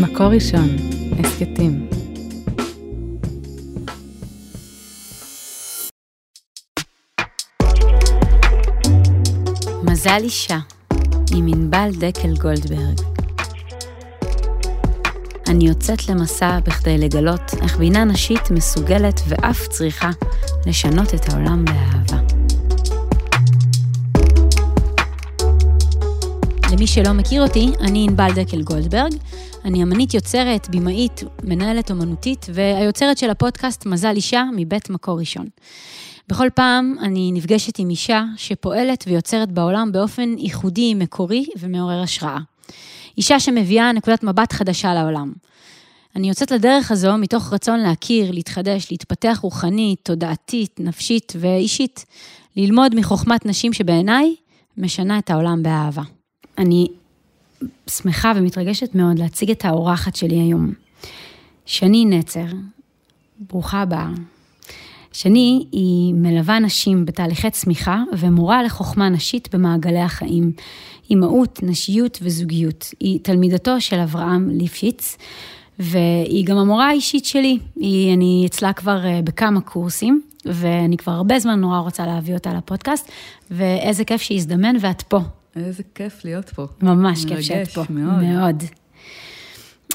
מקור ראשון, הסכתים. מזל אישה, עם ענבל דקל גולדברג. אני יוצאת למסע בכדי לגלות איך בינה נשית מסוגלת ואף צריכה לשנות את העולם באהבה. למי שלא מכיר אותי, אני ענבל דקל גולדברג. אני אמנית יוצרת, במאית, מנהלת אומנותית, והיוצרת של הפודקאסט מזל אישה מבית מקור ראשון. בכל פעם אני נפגשת עם אישה שפועלת ויוצרת בעולם באופן ייחודי, מקורי ומעורר השראה. אישה שמביאה נקודת מבט חדשה לעולם. אני יוצאת לדרך הזו מתוך רצון להכיר, להתחדש, להתפתח רוחנית, תודעתית, נפשית ואישית. ללמוד מחוכמת נשים שבעיניי משנה את העולם באהבה. אני שמחה ומתרגשת מאוד להציג את האורחת שלי היום. שני נצר, ברוכה הבאה. שני היא מלווה נשים בתהליכי צמיחה ומורה לחוכמה נשית במעגלי החיים, אימהות, נשיות וזוגיות. היא תלמידתו של אברהם ליפשיץ, והיא גם המורה האישית שלי. היא, אני אצלה כבר אה, בכמה קורסים, ואני כבר הרבה זמן נורא רוצה להביא אותה לפודקאסט, ואיזה כיף שהזדמן ואת פה. איזה כיף להיות פה. ממש כיף שאת פה. מאוד. מאוד.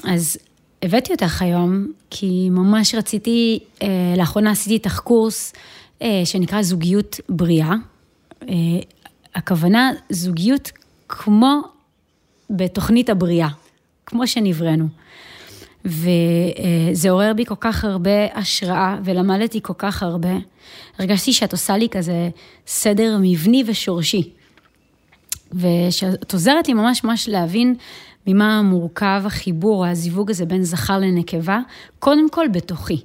אז הבאתי אותך היום, כי ממש רציתי, אה, לאחרונה עשיתי איתך קורס אה, שנקרא זוגיות בריאה. אה, הכוונה, זוגיות כמו בתוכנית הבריאה, כמו שנבראנו. וזה עורר בי כל כך הרבה השראה, ולמדתי כל כך הרבה. הרגשתי שאת עושה לי כזה סדר מבני ושורשי. ושאת עוזרת לי ממש ממש להבין ממה מורכב החיבור, הזיווג הזה בין זכר לנקבה, קודם כל בתוכי.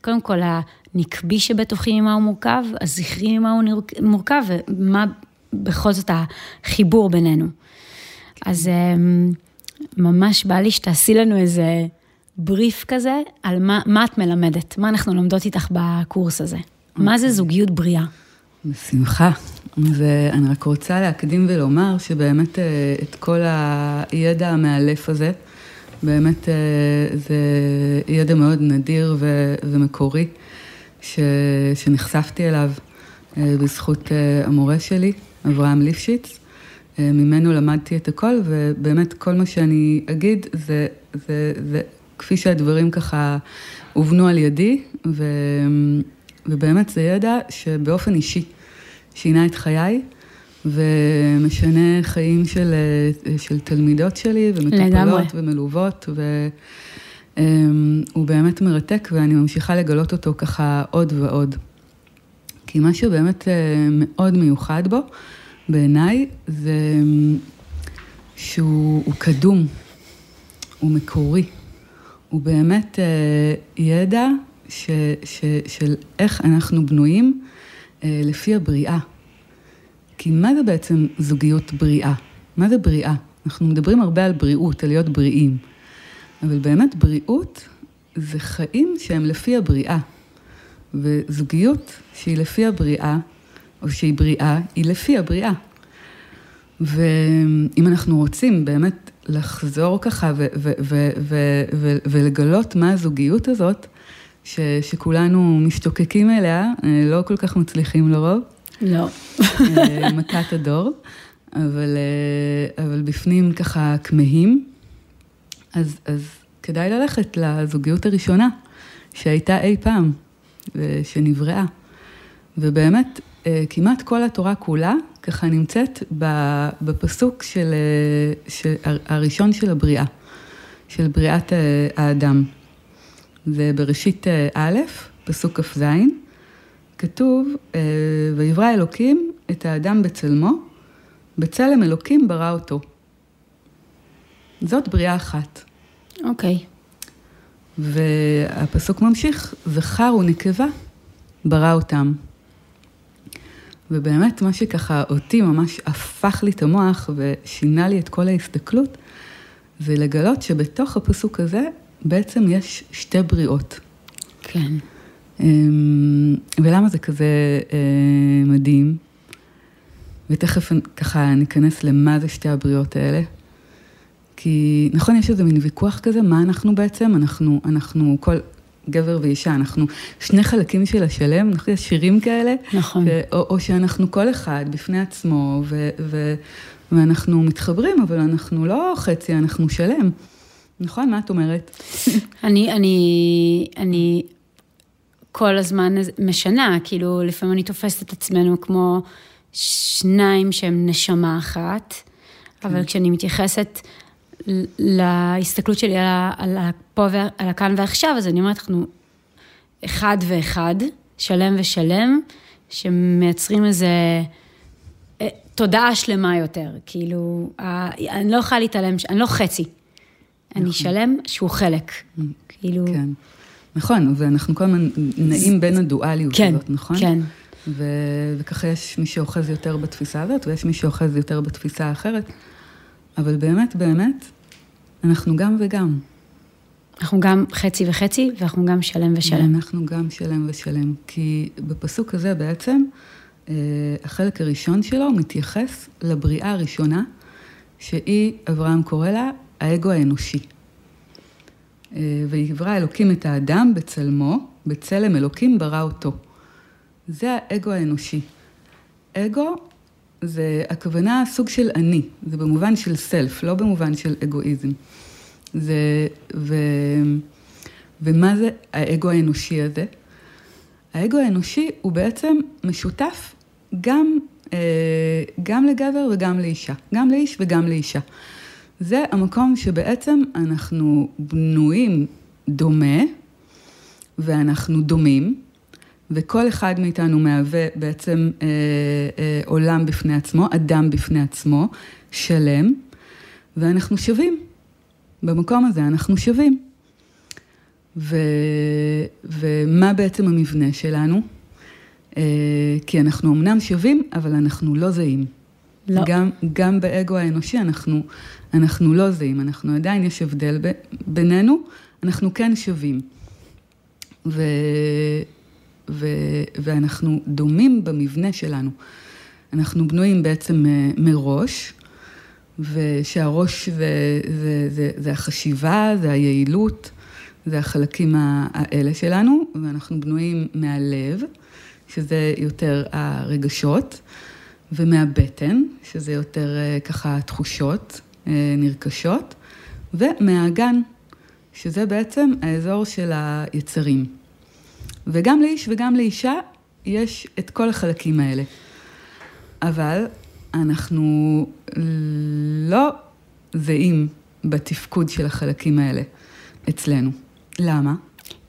קודם כל הנקבי שבתוכי ממה הוא מורכב, הזכרי ממה הוא מורכב, ומה בכל זאת החיבור בינינו. אז אמ, ממש בא לי שתעשי לנו איזה בריף כזה על מה, מה את מלמדת, מה אנחנו לומדות איתך בקורס הזה. מה זה זוגיות בריאה? בשמחה. ואני רק רוצה להקדים ולומר שבאמת אה, את כל הידע המאלף הזה, באמת אה, זה ידע מאוד נדיר ומקורי, ש, שנחשפתי אליו אה, בזכות המורה שלי, אברהם ליפשיץ. ממנו למדתי את הכל, ובאמת כל מה שאני אגיד זה, זה, זה כפי שהדברים ככה הובנו על ידי, ו, ובאמת זה ידע שבאופן אישי שינה את חיי. ומשנה חיים של, של תלמידות שלי, ומטופלות ומלוות, והוא באמת מרתק, ואני ממשיכה לגלות אותו ככה עוד ועוד. כי מה שבאמת מאוד מיוחד בו, בעיניי, זה שהוא קדום, הוא מקורי, הוא באמת ידע ש, ש, של איך אנחנו בנויים לפי הבריאה. כי מה זה בעצם זוגיות בריאה? מה זה בריאה? אנחנו מדברים הרבה על בריאות, על להיות בריאים. אבל באמת בריאות זה חיים שהם לפי הבריאה. וזוגיות שהיא לפי הבריאה, או שהיא בריאה, היא לפי הבריאה. ואם אנחנו רוצים באמת לחזור ככה ו- ו- ו- ולגלות מה הזוגיות הזאת, ש- שכולנו משתוקקים אליה, לא כל כך מצליחים לרוב, לא. אה, מכת הדור, אבל, אה, אבל בפנים ככה כמהים. אז, אז כדאי ללכת לזוגיות הראשונה שהייתה אי פעם ושנבראה. ובאמת, אה, כמעט כל התורה כולה ככה נמצאת בפסוק של, של הראשון של הבריאה, של בריאת האדם. זה בראשית א', פסוק כ"ז. כתוב, אה, ויברא אלוקים את האדם בצלמו, בצלם אלוקים ברא אותו. זאת בריאה אחת. אוקיי. Okay. והפסוק ממשיך, זכר ונקבה ברא אותם. ובאמת, מה שככה אותי ממש הפך לי את המוח ושינה לי את כל ההסתכלות, זה לגלות שבתוך הפסוק הזה בעצם יש שתי בריאות. כן. אמ, ולמה זה כזה אה, מדהים? ותכף ככה ניכנס למה זה שתי הבריאות האלה. כי נכון, יש איזה מין ויכוח כזה, מה אנחנו בעצם? אנחנו, אנחנו כל גבר ואישה, אנחנו שני חלקים של השלם, אנחנו יש שירים כאלה. נכון. ו, או, או שאנחנו כל אחד בפני עצמו, ו, ו, ואנחנו מתחברים, אבל אנחנו לא חצי, אנחנו שלם. נכון? מה את אומרת? אני, אני, אני כל הזמן משנה, כאילו, לפעמים אני תופסת את עצמנו כמו שניים שהם נשמה אחת, כן. אבל כשאני מתייחסת להסתכלות שלי על, על הפה ועל הכאן ועכשיו, אז אני אומרת, אנחנו אחד ואחד, שלם ושלם, שמייצרים איזה אה, תודעה שלמה יותר. כאילו, אני לא יכולה להתעלם, אני לא חצי. אני נכון. שלם שהוא חלק. כאילו... כן. נכון, ואנחנו כל הזמן נעים בין הדואליות כן, הזאת, נכון? כן. ו- וככה יש מי שאוחז יותר בתפיסה הזאת, ויש מי שאוחז יותר בתפיסה האחרת. אבל באמת, באמת, אנחנו גם וגם. אנחנו גם חצי וחצי, ואנחנו גם שלם ושלם. אנחנו גם שלם ושלם, כי בפסוק הזה בעצם, אה, החלק הראשון שלו מתייחס לבריאה הראשונה, שהיא, אברהם קורא לה, האגו האנושי. אה, ויברא אלוקים את האדם בצלמו, בצלם אלוקים ברא אותו. זה האגו האנושי. אגו זה הכוונה סוג של אני, זה במובן של סלף, לא במובן של אגואיזם. זה, ו, ומה זה האגו האנושי הזה? האגו האנושי הוא בעצם משותף גם, אה, גם לגבר וגם לאישה, גם לאיש וגם לאישה. זה המקום שבעצם אנחנו בנויים דומה, ואנחנו דומים, וכל אחד מאיתנו מהווה בעצם אה, אה, עולם בפני עצמו, אדם בפני עצמו, שלם, ואנחנו שווים. במקום הזה אנחנו שווים. ו, ומה בעצם המבנה שלנו? אה, כי אנחנו אמנם שווים, אבל אנחנו לא זהים. לא. גם, גם באגו האנושי אנחנו, אנחנו לא זהים, אנחנו עדיין יש הבדל ב, בינינו, אנחנו כן שווים. ו, ו, ואנחנו דומים במבנה שלנו. אנחנו בנויים בעצם אה, מראש, ושהראש זה, זה, זה, זה החשיבה, זה היעילות, זה החלקים האלה שלנו, ואנחנו בנויים מהלב, שזה יותר הרגשות, ומהבטן, שזה יותר אה, ככה תחושות אה, נרכשות, ומהאגן, שזה בעצם האזור של היצרים. וגם לאיש וגם לאישה יש את כל החלקים האלה. אבל אנחנו לא זהים בתפקוד של החלקים האלה אצלנו. למה?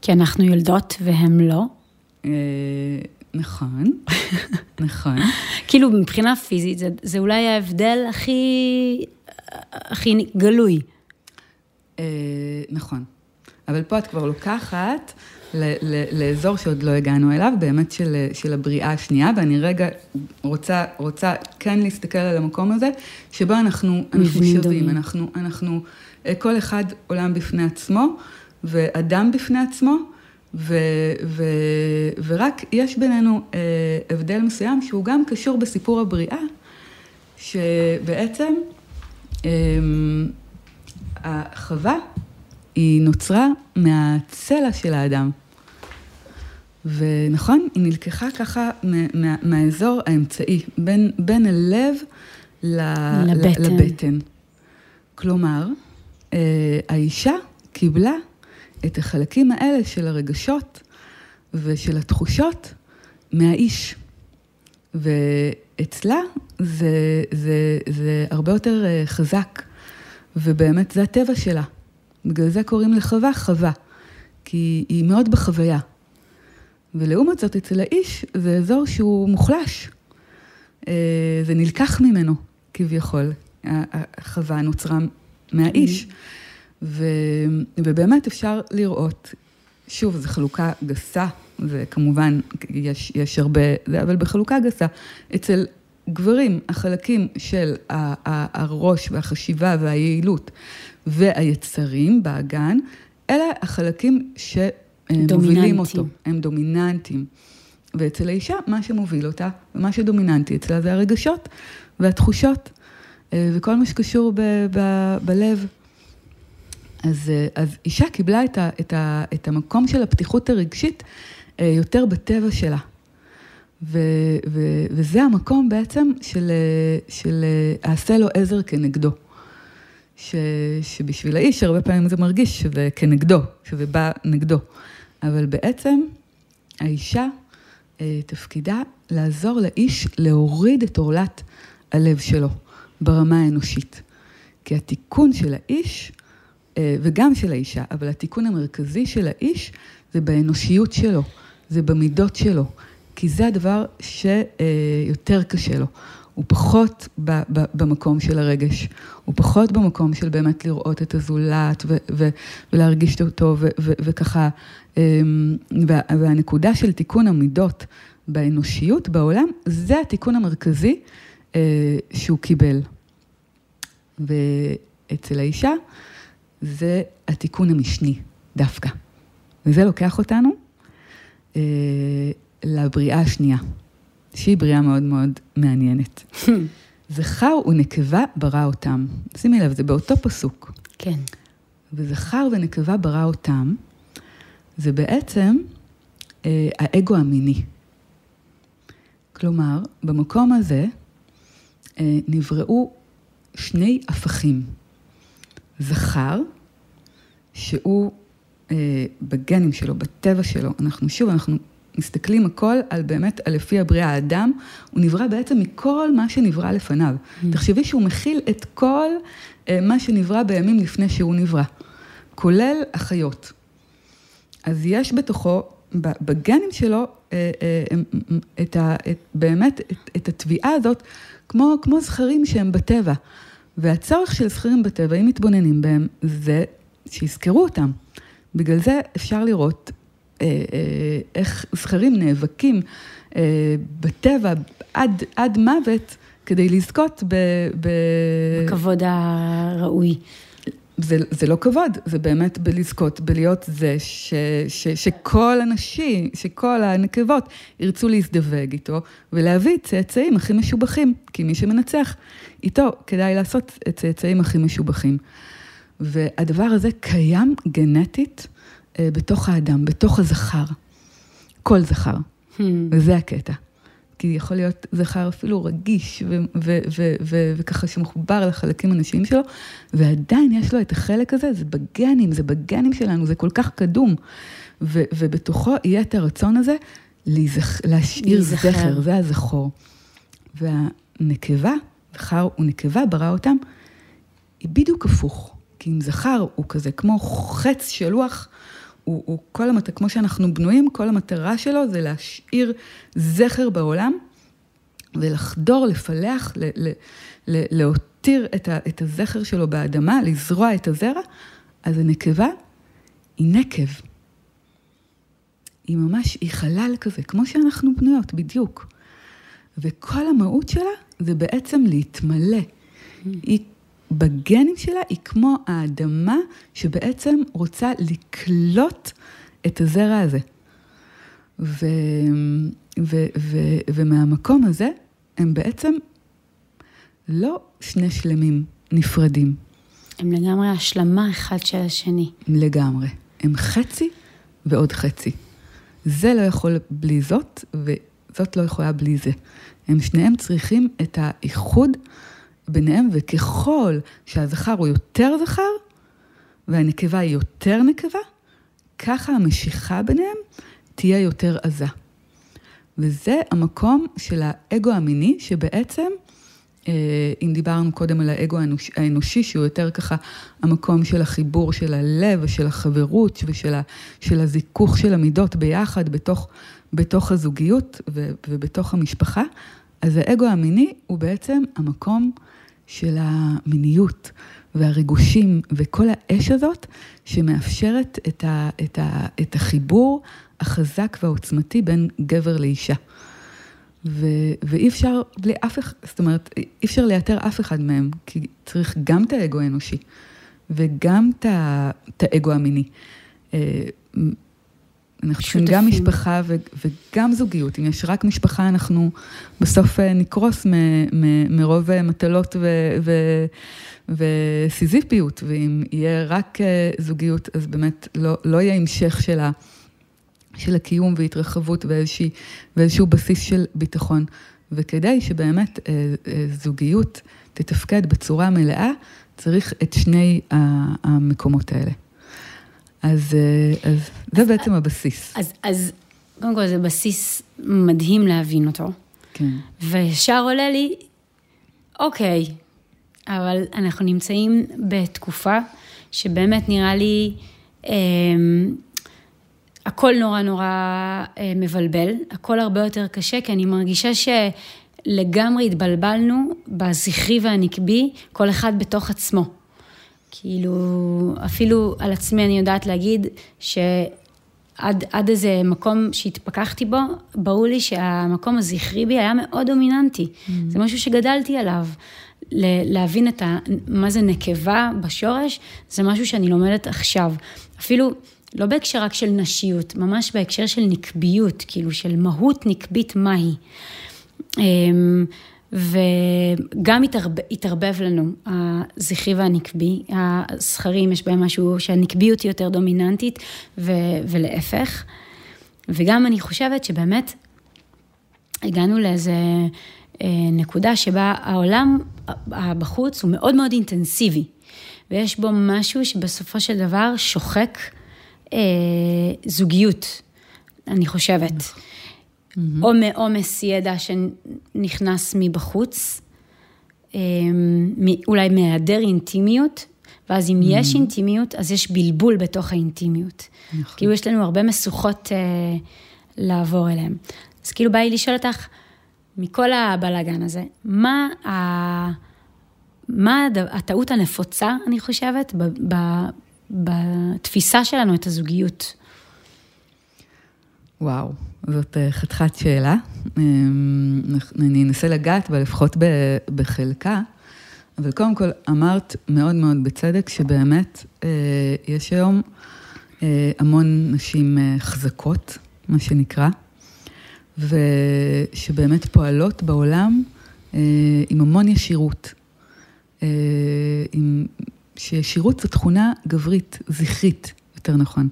כי אנחנו יולדות והם לא. נכון, נכון. כאילו, מבחינה פיזית, זה, זה אולי ההבדל הכי, הכי גלוי. אה, נכון. אבל פה את כבר לוקחת לאזור שעוד לא הגענו אליו, באמת של, של הבריאה השנייה, ואני רגע רוצה, רוצה כן להסתכל על המקום הזה, שבו אנחנו, אנחנו שווים, אנחנו, אנחנו, אה, כל אחד עולם בפני עצמו, ואדם בפני עצמו, ו, ו, ורק יש בינינו אה, הבדל מסוים שהוא גם קשור בסיפור הבריאה, שבעצם אה, החווה היא נוצרה מהצלע של האדם. ונכון, היא נלקחה ככה מה, מהאזור האמצעי, בין, בין הלב לבטן. לבטן. כלומר, אה, האישה קיבלה את החלקים האלה של הרגשות ושל התחושות מהאיש. ואצלה זה, זה, זה הרבה יותר אה, חזק, ובאמת זה הטבע שלה. בגלל זה קוראים לחווה חווה, כי היא מאוד בחוויה. ולעומת זאת, אצל האיש זה אזור שהוא מוחלש. אה, זה נלקח ממנו, כביכול. החווה נוצרה מהאיש. ו, ובאמת אפשר לראות, שוב, זו חלוקה גסה, וכמובן, יש, יש הרבה, אבל בחלוקה גסה, אצל גברים, החלקים של הראש והחשיבה והיעילות והיצרים באגן, אלה החלקים ש... מובילים אותו, הם דומיננטיים. ואצל האישה, מה שמוביל אותה, ומה שדומיננטי אצלה זה הרגשות והתחושות, אה, וכל מה שקשור ב- ב- בלב אז, אה, אז אישה קיבלה את, ה, את, ה, את המקום של הפתיחות הרגשית אה, יותר בטבע שלה. ו, ו, וזה המקום בעצם של, אה, של העשה לו עזר כנגדו. ש, שבשביל האיש הרבה פעמים זה מרגיש שזה כנגדו, שזה בא נגדו. אבל בעצם האישה, תפקידה לעזור לאיש להוריד את עורלת הלב שלו ברמה האנושית. כי התיקון של האיש וגם של האישה, אבל התיקון המרכזי של האיש זה באנושיות שלו, זה במידות שלו, כי זה הדבר שיותר קשה לו. הוא פחות במקום של הרגש, הוא פחות במקום של באמת לראות את הזולת ולהרגיש אותו וככה, אמ, והנקודה של תיקון המידות באנושיות בעולם, זה התיקון המרכזי אה, שהוא קיבל. ואצל האישה, זה התיקון המשני דווקא. וזה לוקח אותנו אה, לבריאה השנייה, שהיא בריאה מאוד מאוד מעניינת. זכר ונקבה ברא אותם. שימי לב, זה באותו פסוק. כן. וזכר ונקבה ברא אותם, זה בעצם אה, האגו המיני. כלומר, במקום הזה אה, נבראו שני הפכים. זכר, שהוא אה, בגנים שלו, בטבע שלו, אנחנו שוב, אנחנו מסתכלים הכל על באמת, על לפי הבריאה, האדם, הוא נברא בעצם מכל מה שנברא לפניו. Mm. תחשבי שהוא מכיל את כל אה, מה שנברא בימים לפני שהוא נברא, כולל החיות. אז יש בתוכו, בגנים שלו, אה, אה, את ה, את, באמת את, את התביעה הזאת, כמו, כמו זכרים שהם בטבע. והצורך של זכירים בטבע, אם מתבוננים בהם, זה שיזכרו אותם. בגלל זה אפשר לראות אה, אה, איך זכרים נאבקים אה, בטבע עד, עד מוות כדי לזכות ב... ב... בכבוד הראוי. זה, זה לא כבוד, זה באמת בלזכות, בלהיות זה ש, ש, שכל הנשים, שכל הנקבות ירצו להזדווג איתו ולהביא צאצאים הכי משובחים, כי מי שמנצח איתו כדאי לעשות את צאצאים הכי משובחים. והדבר הזה קיים גנטית אה, בתוך האדם, בתוך הזכר, כל זכר, hmm. וזה הקטע. כי יכול להיות זכר אפילו רגיש וככה שמחובר לחלקים הנשיים שלו, ועדיין יש לו את החלק הזה, זה בגנים, זה בגנים שלנו, זה כל כך קדום. ובתוכו יהיה את הרצון הזה להיזכ... להשאיר להיזכר. זכר, זה הזכור. והנקבה, זכר ונקבה ברא אותם, היא בדיוק הפוך. כי אם זכר הוא כזה כמו חץ של לוח, הוא, הוא כל המת... כמו שאנחנו בנויים, כל המטרה שלו זה להשאיר זכר בעולם ולחדור, לפלח, ל, ל, ל, להותיר את, ה, את הזכר שלו באדמה, לזרוע את הזרע, אז הנקבה היא נקב. היא ממש, היא חלל כזה, כמו שאנחנו בנויות, בדיוק. וכל המהות שלה זה בעצם להתמלא. היא בגנים שלה היא כמו האדמה שבעצם רוצה לקלוט את הזרע הזה. ו, ו, ו, ומהמקום הזה הם בעצם לא שני שלמים נפרדים. הם לגמרי השלמה אחד של השני. לגמרי. הם חצי ועוד חצי. זה לא יכול בלי זאת, וזאת לא יכולה בלי זה. הם שניהם צריכים את האיחוד ביניהם, וככל שהזכר הוא יותר זכר, והנקבה היא יותר נקבה, ככה המשיכה ביניהם תהיה יותר עזה. וזה המקום של האגו המיני, שבעצם, אה, אם דיברנו קודם על האגו האנוש, האנושי, שהוא יותר ככה המקום של החיבור של הלב ושל החברות ושל ה, של הזיכוך של המידות ביחד בתוך, בתוך הזוגיות ובתוך המשפחה, אז האגו המיני הוא בעצם המקום של המיניות והריגושים וכל האש הזאת שמאפשרת את, ה, את, ה, את החיבור החזק והעוצמתי בין גבר לאישה. ו, ואי אפשר בלי אף אחד, זאת אומרת, אי אפשר לייתר אף אחד מהם, כי צריך גם את האגו האנושי וגם את האגו המיני. אה, אנחנו צריכים גם משפחה ו, וגם זוגיות. אם יש רק משפחה, אנחנו בסוף אה, נקרוס מ, מ, מרוב אה, מטלות ו, ו, וסיזיפיות, ואם יהיה רק אה, זוגיות, אז באמת לא, לא יהיה המשך של, ה, של הקיום והתרחבות ואיזשה, ואיזשהו בסיס של ביטחון. וכדי שבאמת זוגיות תתפקד בצורה מלאה, צריך את שני המקומות האלה. אז, אה, אז זה בעצם הבסיס. אז, אז קודם כל זה בסיס מדהים להבין אותו. כן. וישר עולה לי, אוקיי, אבל אנחנו נמצאים בתקופה שבאמת נראה לי, אה, הכל נורא נורא אה, מבלבל, הכל הרבה יותר קשה, כי אני מרגישה שלגמרי התבלבלנו בזכרי והנקבי, כל אחד בתוך עצמו. כאילו, אפילו על עצמי אני יודעת להגיד שעד עד איזה מקום שהתפכחתי בו, ברור לי שהמקום הזכרי בי היה מאוד דומיננטי. Mm-hmm. זה משהו שגדלתי עליו. להבין את ה, מה זה נקבה בשורש, זה משהו שאני לומדת עכשיו. אפילו לא בהקשר רק של נשיות, ממש בהקשר של נקביות, כאילו של מהות נקבית מהי. וגם התערב, התערבב לנו הזכרי והנקבי, הזכרים יש בהם משהו שהנקביות היא יותר דומיננטית ו, ולהפך. וגם אני חושבת שבאמת הגענו לאיזה אה, נקודה שבה העולם בחוץ הוא מאוד מאוד אינטנסיבי, ויש בו משהו שבסופו של דבר שוחק אה, זוגיות, אני חושבת. Mm-hmm. או מעומס ידע שנכנס מבחוץ, אמ, אולי מהיעדר אינטימיות, ואז אם mm-hmm. יש אינטימיות, אז יש בלבול בתוך האינטימיות. נכון. כאילו יש לנו הרבה משוכות אה, לעבור אליהן. אז כאילו בא לי לשאול אותך, מכל הבלאגן הזה, מה, ה... מה הטעות הנפוצה, אני חושבת, ב... ב... בתפיסה שלנו את הזוגיות? וואו, זאת אה, חתיכת שאלה. אמ, אני אנסה לגעת בה לפחות בחלקה, אבל קודם כל אמרת מאוד מאוד בצדק שבאמת אה, יש היום אה, המון נשים חזקות, מה שנקרא, ושבאמת פועלות בעולם עם המון ישירות. שישירות זו תכונה גברית, זכרית, יותר נכון.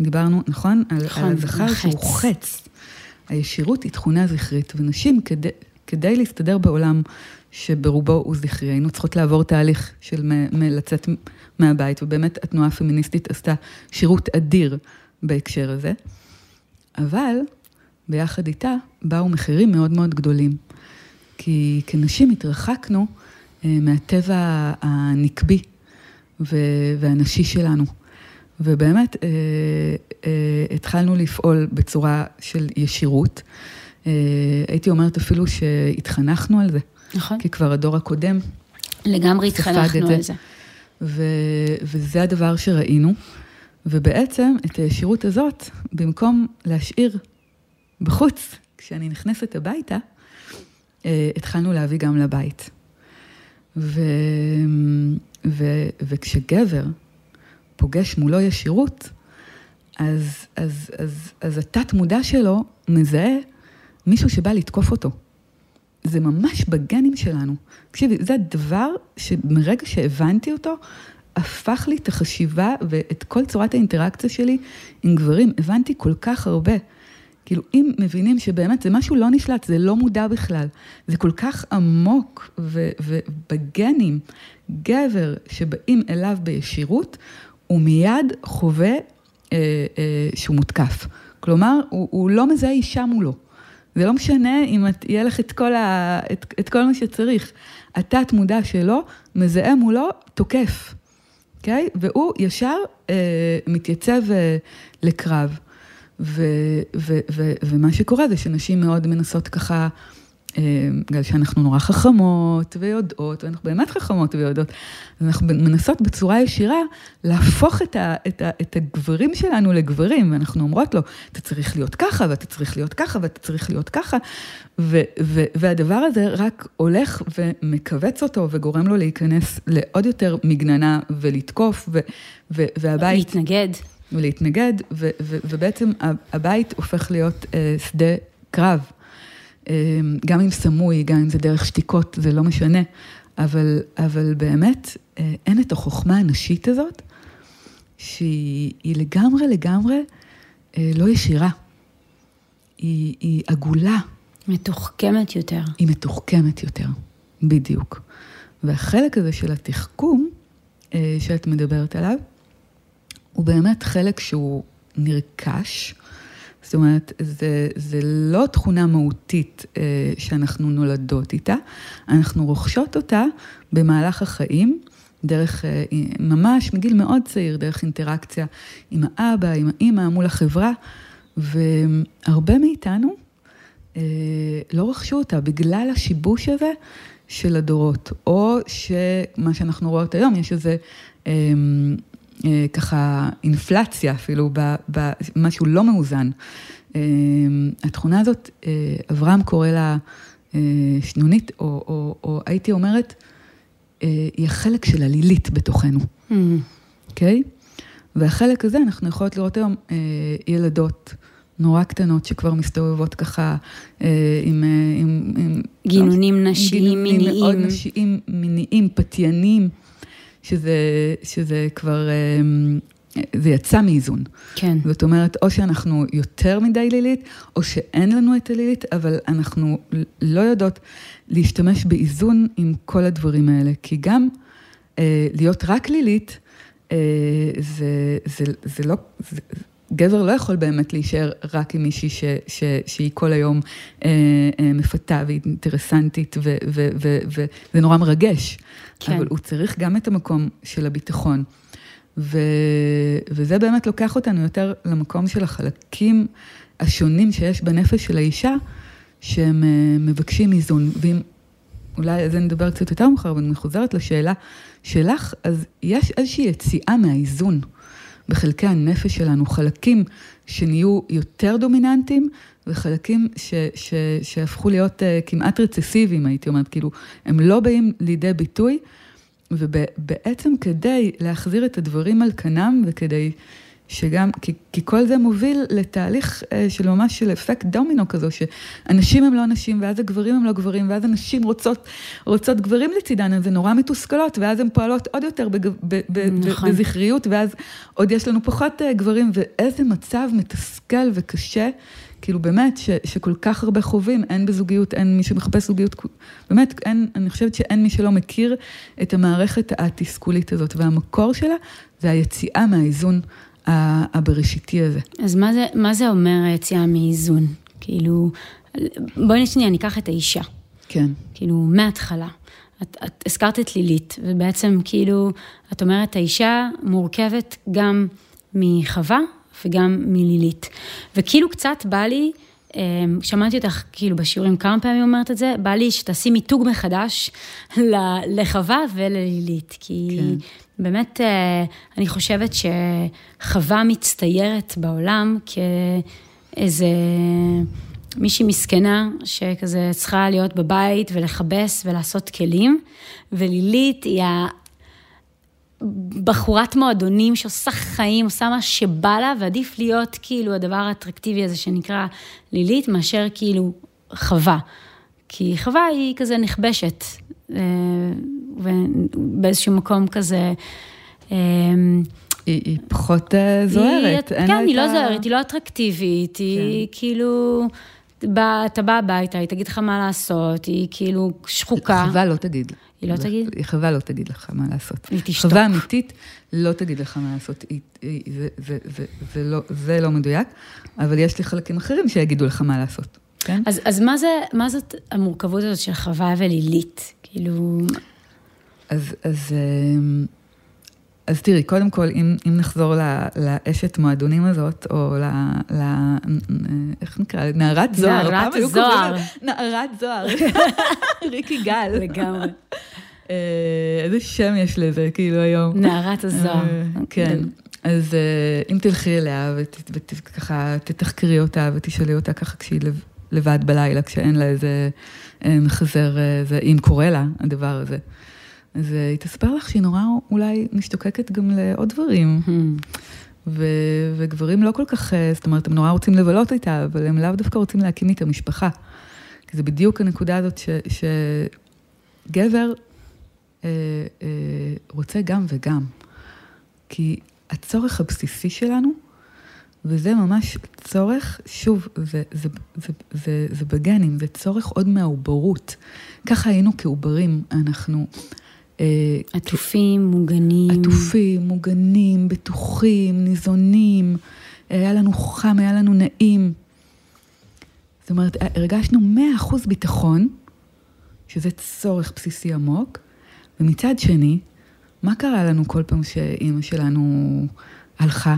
דיברנו, נכון? נכון, על הזכר שהוא חץ. הישירות היא תכונה זכרית, ונשים, כדי, כדי להסתדר בעולם שברובו הוא זכרי, היינו צריכות לעבור תהליך של מ- מ- לצאת מהבית, ובאמת התנועה הפמיניסטית עשתה שירות אדיר בהקשר הזה, אבל ביחד איתה באו מחירים מאוד מאוד גדולים. כי כנשים התרחקנו אה, מהטבע הנקבי והנשי שלנו. ובאמת אה, אה, התחלנו לפעול בצורה של ישירות. אה, הייתי אומרת אפילו שהתחנכנו על זה. נכון. כי כבר הדור הקודם לגמרי התחנכנו על זה. ו, וזה הדבר שראינו. ובעצם את הישירות הזאת, במקום להשאיר בחוץ, כשאני נכנסת הביתה, אה, התחלנו להביא גם לבית. ו, ו, וכשגבר פוגש מולו ישירות, אז, אז, אז, אז התת מודע שלו מזהה מישהו שבא לתקוף אותו. זה ממש בגנים שלנו. תקשיבי, זה הדבר שמרגע שהבנתי אותו, הפך לי את החשיבה ואת כל צורת האינטראקציה שלי עם גברים. הבנתי כל כך הרבה. כאילו, אם מבינים שבאמת זה משהו לא נשלט, זה לא מודע בכלל, זה כל כך עמוק ובגנים, גבר שבאים אליו בישירות, הוא מיד חווה אה, אה, שהוא מותקף. כלומר, הוא, הוא לא מזהה אישה מולו. זה לא משנה אם את, יהיה לך את כל, ה, את, את כל מה שצריך. התת מודע שלו מזהה מולו תוקף, אוקיי? Okay? והוא ישר אה, מתייצב אה, לקרב. ו, ו, ו, ומה שקורה זה שנשים מאוד מנסות ככה בגלל שאנחנו נורא חכמות ויודעות, ואנחנו באמת חכמות ויודעות, אז אנחנו מנסות בצורה ישירה להפוך את, ה, את, ה, את הגברים שלנו לגברים, ואנחנו אומרות לו, אתה צריך להיות ככה, ואתה צריך להיות ככה, ואתה צריך להיות ככה, ו, ו, והדבר הזה רק הולך ומכווץ אותו וגורם לו להיכנס לעוד יותר מגננה ולתקוף, ו, ו, והבית... להתנגד. ולהתנגד, ו, ו, ובעצם הבית הופך להיות אה, שדה קרב. אה, גם אם סמוי, גם אם זה דרך שתיקות, זה לא משנה, אבל, אבל באמת אה, אין את החוכמה הנשית הזאת, שהיא לגמרי לגמרי אה, לא ישירה. היא, היא עגולה. מתוחכמת יותר. היא מתוחכמת יותר, בדיוק. והחלק הזה של התחכום אה, שאת מדברת עליו, הוא באמת חלק שהוא נרכש. זאת אומרת, זה, זה לא תכונה מהותית אה, שאנחנו נולדות איתה, אנחנו רוכשות אותה במהלך החיים, דרך, אה, ממש מגיל מאוד צעיר, דרך אינטראקציה עם האבא, עם האימא, מול החברה, והרבה מאיתנו אה, לא רכשו אותה בגלל השיבוש הזה של הדורות, או שמה שאנחנו רואות היום, יש איזה אה, ככה אינפלציה אפילו, במשהו לא מאוזן. אה, התכונה הזאת, אה, אברהם קורא לה אה, שנונית, או, או, או הייתי אומרת, אה, היא החלק של הלילית בתוכנו, mm. אוקיי? Mm. Okay? והחלק הזה, אנחנו יכולות לראות היום אה, ילדות. נורא קטנות שכבר מסתובבות ככה אה, עם... אה, עם, עם גינונים לא, נשיים, מיניים. גינונים מאוד נשיים, מיניים, פתיינים, שזה, שזה כבר, אה, זה יצא מאיזון. כן. זאת אומרת, או שאנחנו יותר מדי לילית, או שאין לנו את הלילית, אבל אנחנו לא יודעות להשתמש באיזון עם כל הדברים האלה. כי גם אה, להיות רק לילית, אה, זה, זה, זה לא... זה, גבר לא יכול באמת להישאר רק עם מישהי ש, ש, שהיא כל היום אה, אה, מפתה ואינטרסנטית, וזה נורא מרגש. כן. אבל הוא צריך גם את המקום של הביטחון. ו, וזה באמת לוקח אותנו יותר למקום של החלקים השונים שיש בנפש של האישה, שהם אה, מבקשים איזון. ואם, אולי על זה נדבר קצת יותר מאוחר, אבל אני חוזרת לשאלה שלך, אז יש איזושהי יציאה מהאיזון. בחלקי הנפש שלנו, חלקים שנהיו יותר דומיננטיים וחלקים ש, ש, שהפכו להיות uh, כמעט רצסיביים, הייתי אומרת, כאילו, הם לא באים לידי ביטוי, ובעצם כדי להחזיר את הדברים על כנם וכדי שגם, כי, כי כל זה מוביל לתהליך אה, של ממש של אפקט דומינו כזו, שאנשים הם לא אנשים, ואז הגברים הם לא גברים, ואז הנשים רוצות, רוצות גברים לצידן, אז הן נורא מתוסכלות, ואז הן פועלות עוד יותר בג, ב, ב, נכון. בזכריות, ואז עוד יש לנו פחות אה, גברים, ואיזה מצב מתסכל וקשה. כאילו באמת, ש, שכל כך הרבה חווים, אין בזוגיות, אין מי שמחפש זוגיות, באמת, אין, אני חושבת שאין מי שלא מכיר את המערכת התסכולית הזאת, והמקור שלה זה היציאה מהאיזון הבראשיתי הזה. אז מה זה, מה זה אומר היציאה מאיזון? כאילו, בואי שנייה, ניקח את האישה. כן. כאילו, מההתחלה. את, את הזכרת את לילית, ובעצם כאילו, את אומרת, האישה מורכבת גם מחווה וגם מלילית. וכאילו קצת בא לי, אמ, שמעתי אותך כאילו בשיעורים כמה פעמים אומרת את זה, בא לי שתעשי מיתוג מחדש לחווה וללילית. כי כן. באמת, אה, אני חושבת שחווה מצטיירת בעולם כאיזה מישהי מסכנה שכזה צריכה להיות בבית ולכבס ולעשות כלים, ולילית היא בחורת מועדונים שעושה חיים, עושה מה שבא לה, ועדיף להיות כאילו הדבר האטרקטיבי הזה שנקרא לילית, מאשר כאילו חווה. כי חווה היא כזה נכבשת, ובאיזשהו מקום כזה... אה, היא, היא פחות אה, זוהרת. היא, כן, היא לא זוהרת, היא לא אטרקטיבית, כן. היא כאילו... בא, אתה בא הביתה, היא תגיד לך מה לעשות, היא כאילו שחוקה. חווה לא תגיד. היא לא תגיד? היא חווה לא תגיד לך מה לעשות. היא תשתוק. חווה אמיתית לא תגיד לך מה לעשות. היא, היא, זה, זה, זה, זה, לא, זה לא מדויק, אבל יש לי חלקים אחרים שיגידו לך מה לעשות. כן? אז, אז מה, זה, מה זאת המורכבות הזאת של חווה ולילית? כאילו... אז, אז, אמ, אז תראי, קודם כל, אם, אם נחזור לאשת מועדונים הזאת, או ל... ל איך נקרא? נערת זוהר. נערת זוהר. נערת זוהר. ריקי גל. לגמרי. אה, איזה שם יש לזה, כאילו, היום. נערת הזוהר. אה, כן. אז אם תלכי אליה וככה תתחקרי אותה ותשאלי אותה ככה כשהיא לבד בלילה, כשאין לה איזה אה, מחזר, אם קורה לה הדבר הזה. אז היא תספר לך שהיא נורא אולי משתוקקת גם לעוד דברים. Hmm. ו, וגברים לא כל כך, אה, זאת אומרת, הם נורא רוצים לבלות איתה, אבל הם לאו דווקא רוצים להקים איתה משפחה. כי זה בדיוק הנקודה הזאת ש, שגבר אה, אה, רוצה גם וגם. כי הצורך הבסיסי שלנו, וזה ממש צורך, שוב, זה, זה, זה, זה, זה, זה בגנים, זה צורך עוד מהעוברות. ככה היינו כעוברים, אנחנו... אה, עטופים, מוגנים. עטופים, מוגנים, בטוחים, ניזונים, היה לנו חם, היה לנו נעים. זאת אומרת, הרגשנו 100% ביטחון, שזה צורך בסיסי עמוק, ומצד שני, מה קרה לנו כל פעם שאימא שלנו הלכה?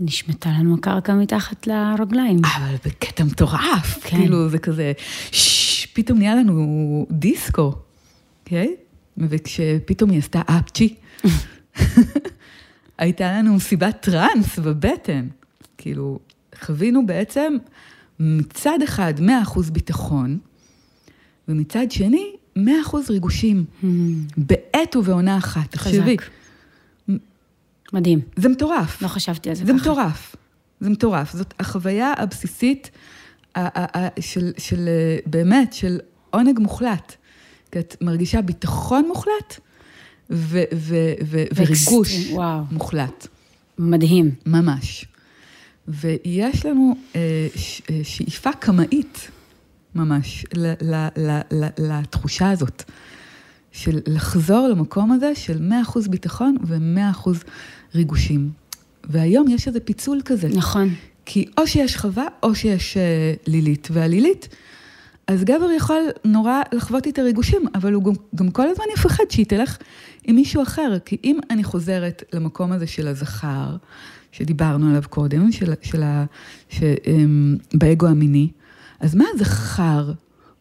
נשמטה לנו הקרקע מתחת לרגליים. אבל בקטע מטורף, כן. כאילו זה כזה, ששש, פתאום נהיה לנו דיסקו? Okay? וכשפתאום היא עשתה אפצ'י, הייתה לנו מסיבת טראנס בבטן. כאילו, חווינו בעצם מצד אחד 100% ביטחון, ומצד שני 100% ריגושים, hmm. בעת ובעונה אחת. תחשבי. מדהים. זה מטורף. לא חשבתי על זה, זה ככה. זה מטורף. זה מטורף. זאת החוויה הבסיסית של, של באמת, של עונג מוחלט. כי את מרגישה ביטחון מוחלט ו, ו, ו, וריגוש וואו. מוחלט. מדהים. ממש. ויש לנו אה, אה, שאיפה קמאית, ממש, לתחושה הזאת. של לחזור למקום הזה של 100% ביטחון ו-100% ריגושים. והיום יש איזה פיצול כזה. נכון. כי או שיש חווה או שיש אה, לילית. והלילית, אז גבר יכול נורא לחוות איתה ריגושים, אבל הוא גם, גם כל הזמן יפחד שהיא תלך עם מישהו אחר. כי אם אני חוזרת למקום הזה של הזכר, שדיברנו עליו קודם, של, של ה, ש, אמ, באגו המיני, אז מה הזכר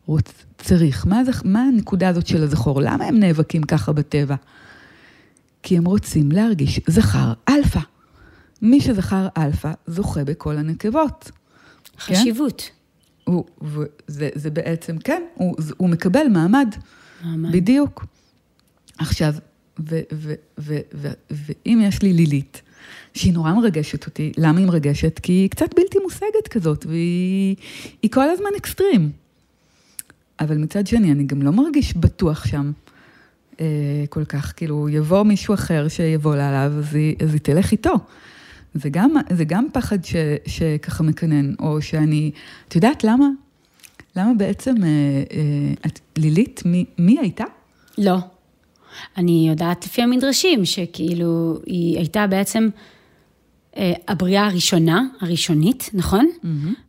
רוצ, צריך? מה, הזכ, מה הנקודה הזאת של הזכר? למה הם נאבקים ככה בטבע? כי הם רוצים להרגיש זכר אלפא. מי שזכר אלפא זוכה בכל הנקבות. כן? חשיבות. כן? הוא, זה, זה בעצם, כן, הוא, הוא מקבל מעמד. מעמד. בדיוק. עכשיו, ו, ו, ו, ו, ואם יש לי לילית, שהיא נורא מרגשת אותי, למה היא מרגשת? כי היא קצת בלתי מושגת כזאת, והיא כל הזמן אקסטרים. אבל מצד שני, אני גם לא מרגיש בטוח שם. אה, כל כך, כאילו, יבוא מישהו אחר שיבוא לה עליו, אז היא, אז היא תלך איתו. זה גם, זה גם פחד ש, שככה מקנן, או שאני, את יודעת למה? למה בעצם, אה, אה, את לילית, מי, מי הייתה? לא. אני יודעת לפי המדרשים, שכאילו, היא הייתה בעצם אה, הבריאה הראשונה, הראשונית, נכון? Mm-hmm.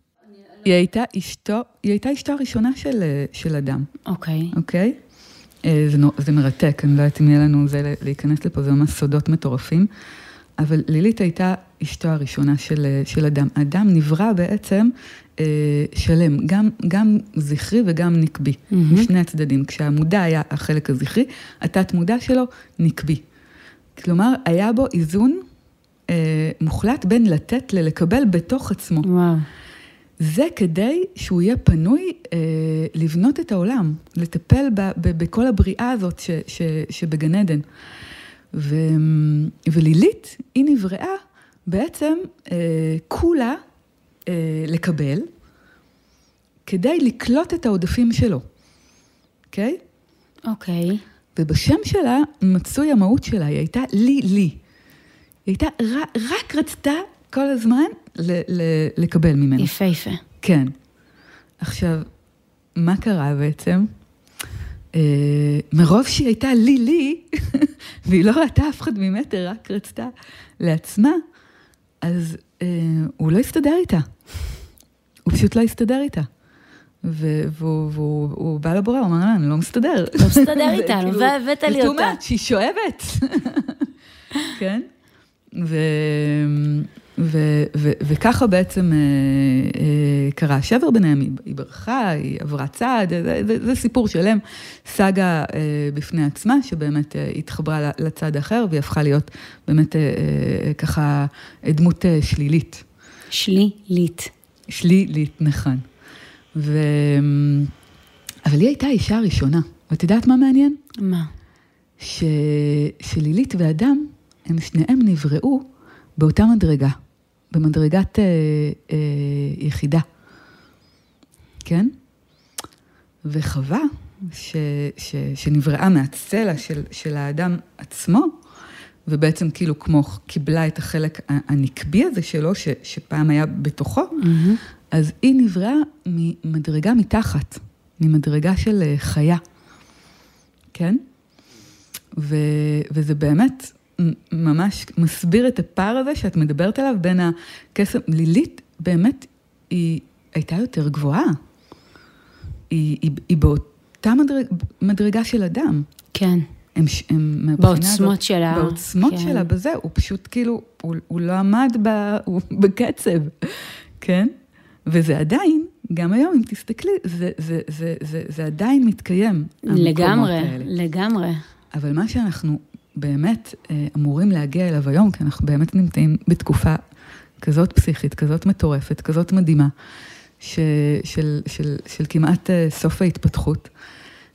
היא הייתה אשתו, היא הייתה אשתו הראשונה של, אה, של אדם. אוקיי. Okay. אוקיי? Okay? אה, זה, זה מרתק, אני לא יודעת אם יהיה לנו זה להיכנס לפה, זה ממש סודות מטורפים. אבל לילית הייתה אשתו הראשונה של, אה, של אדם. אדם נברא בעצם אה, שלם, גם, גם זכרי וגם נקבי, mm-hmm. משני הצדדים. כשהמודע היה החלק הזכרי, התת מודע שלו נקבי. כלומר, היה בו איזון אה, מוחלט בין לתת ללקבל בתוך עצמו. וואו. זה כדי שהוא יהיה פנוי אה, לבנות את העולם, לטפל ב, ב, בכל הבריאה הזאת ש, ש, שבגן עדן. ו, ולילית, היא נבראה בעצם אה, כולה אה, לקבל, כדי לקלוט את העודפים שלו, אוקיי? Okay? אוקיי. Okay. ובשם שלה מצוי המהות שלה, היא הייתה לי-לי. היא הייתה, רק רצתה כל הזמן ל- ל- לקבל ממנו. יפהפה. כן. עכשיו, מה קרה בעצם? אה, מרוב שהיא הייתה לי-לי, והיא לא ראתה אף אחד ממטר, רק רצתה לעצמה, אז אה, הוא לא הסתדר איתה. הוא פשוט לא הסתדר איתה. והוא, בא לבורא, הוא אמר לה, אני לא מסתדר. לא מסתדר איתה, לא הבאת לי אותה. זאת אומרת שהיא שואבת. כן? ו... ו- וככה בעצם אה, אה, קרה השבר ביניהם, היא, היא ברחה, היא עברה צעד, זה, זה, זה סיפור שלם, סאגה אה, בפני עצמה, שבאמת אה, התחברה לצד האחר, והיא הפכה להיות באמת אה, אה, ככה דמות אה, שלילית. שלילית. שלילית, נכון. ו... אבל היא הייתה האישה הראשונה, ואת יודעת מה מעניין? מה? ש... שלילית ואדם הם שניהם נבראו באותה מדרגה, במדרגת אה, אה, יחידה, כן? וחווה, ש, ש, שנבראה מהצלע של, של האדם עצמו, ובעצם כאילו כמו קיבלה את החלק הנקבי הזה שלו, ש, שפעם היה בתוכו, mm-hmm. אז היא נבראה ממדרגה מתחת, ממדרגה של אה, חיה, כן? ו, וזה באמת ממש מסביר את הפער הזה שאת מדברת עליו בין הקסם, לילית באמת היא הייתה יותר גבוהה. היא, היא, היא באותה מדרג, מדרגה של אדם. כן. הם, הם בעוצמות הזאת, שלה. בעוצמות כן. שלה, בזה, הוא פשוט כאילו, הוא, הוא לא עמד ב, הוא, בקצב, כן? וזה עדיין, גם היום, אם תסתכלי, זה, זה, זה, זה, זה עדיין מתקיים. לגמרי, לגמרי. אבל מה שאנחנו באמת אה, אמורים להגיע אליו היום, כי אנחנו באמת נמצאים בתקופה כזאת פסיכית, כזאת מטורפת, כזאת מדהימה, ש, של, של, של כמעט אה, סוף ההתפתחות.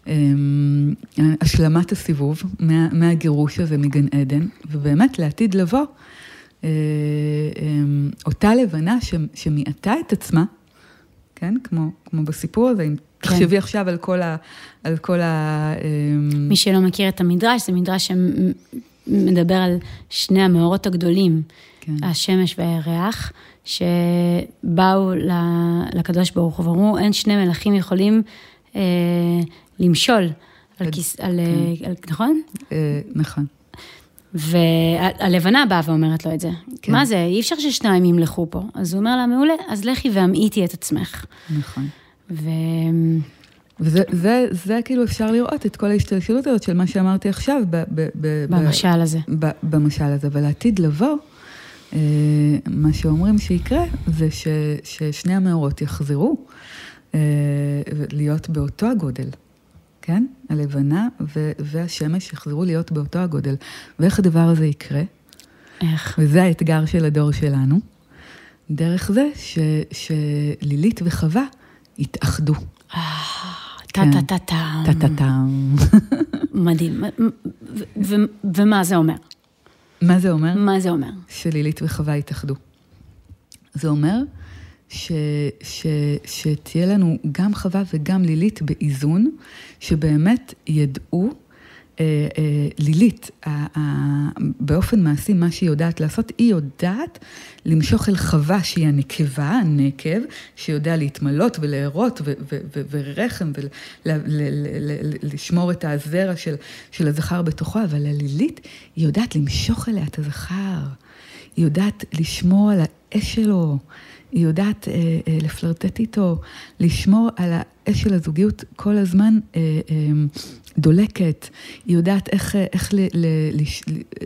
אמ, השלמת הסיבוב מה, מהגירוש הזה מגן עדן, ובאמת לעתיד לבוא, אה, אותה לבנה שמיעטה את עצמה, כן, כמו, כמו בסיפור הזה, כן. תחשבי עכשיו על כל ה... על כל ה אמ, מי שלא מכיר את המדרש, זה מדרש שמדבר על שני המאורות הגדולים, כן. השמש והירח, שבאו לקדוש ברוך הוא ואמרו, אין שני מלכים יכולים אה, למשול על כיס... על, כן. על, נכון? אה, נכון. והלבנה באה ואומרת לו את זה. כן. מה זה, אי אפשר ששניים ימלכו פה. אז הוא אומר לה, מעולה, אז לכי והמעיטי את עצמך. נכון. ו... וזה זה, זה כאילו אפשר לראות את כל ההשתלשלות הזאת של מה שאמרתי עכשיו. ב, ב, ב, במשל ב, הזה. ב, במשל הזה, אבל לעתיד לבוא, אה, מה שאומרים שיקרה זה ש, ששני המאורות יחזרו אה, להיות באותו הגודל. כן? הלבנה והשמש יחזרו להיות באותו הגודל. ואיך הדבר הזה יקרה? איך? וזה האתגר של הדור שלנו. דרך זה ש, שלילית וחווה יתאחדו. טה-טה-טה-טם. טה-טה-טם. מדהים. ומה זה אומר? מה זה אומר? מה זה אומר? שלילית וחווה יתאחדו. זה אומר ש, ש, שתהיה לנו גם חווה וגם לילית באיזון, שבאמת ידעו, אה, אה, לילית, אה, אה, באופן מעשי, מה שהיא יודעת לעשות, היא יודעת למשוך אל חווה שהיא הנקבה, הנקב, שיודע להתמלות ולהרות ורחם ולשמור את הזרע של, של הזכר בתוכו, אבל הלילית, היא יודעת למשוך אליה את הזכר, היא יודעת לשמור על האש שלו. היא יודעת אה, אה, לפלרטט איתו, לשמור על האש של הזוגיות כל הזמן אה, אה, דולקת, היא יודעת איך, אה, איך ל, ל, ל,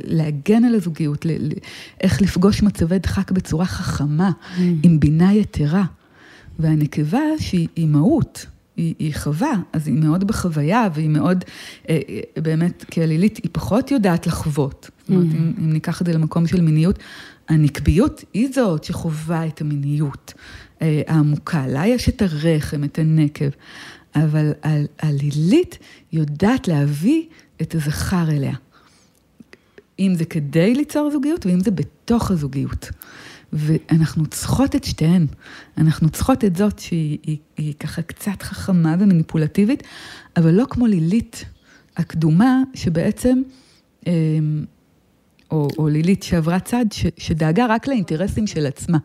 להגן על הזוגיות, ל, ל, איך לפגוש מצבי דחק בצורה חכמה, mm. עם בינה יתרה. והנקבה שהיא מהות, היא, היא חווה, אז היא מאוד בחוויה, והיא מאוד, אה, אה באמת, כעלילית, היא פחות יודעת לחוות. זאת אומרת, mm. אם, אם ניקח את זה למקום של מיניות, הנקביות היא זאת שחווה את המיניות אה, העמוקה. לה יש את הרחם, את הנקב, אבל הלילית יודעת להביא את הזכר אליה. אם זה כדי ליצור זוגיות ואם זה בתוך הזוגיות. ואנחנו צריכות את שתיהן. אנחנו צריכות את זאת שהיא היא, היא ככה קצת חכמה ומניפולטיבית, אבל לא כמו לילית הקדומה, שבעצם... אה, או, או לילית שעברה צד, ש, שדאגה רק לאינטרסים של עצמה.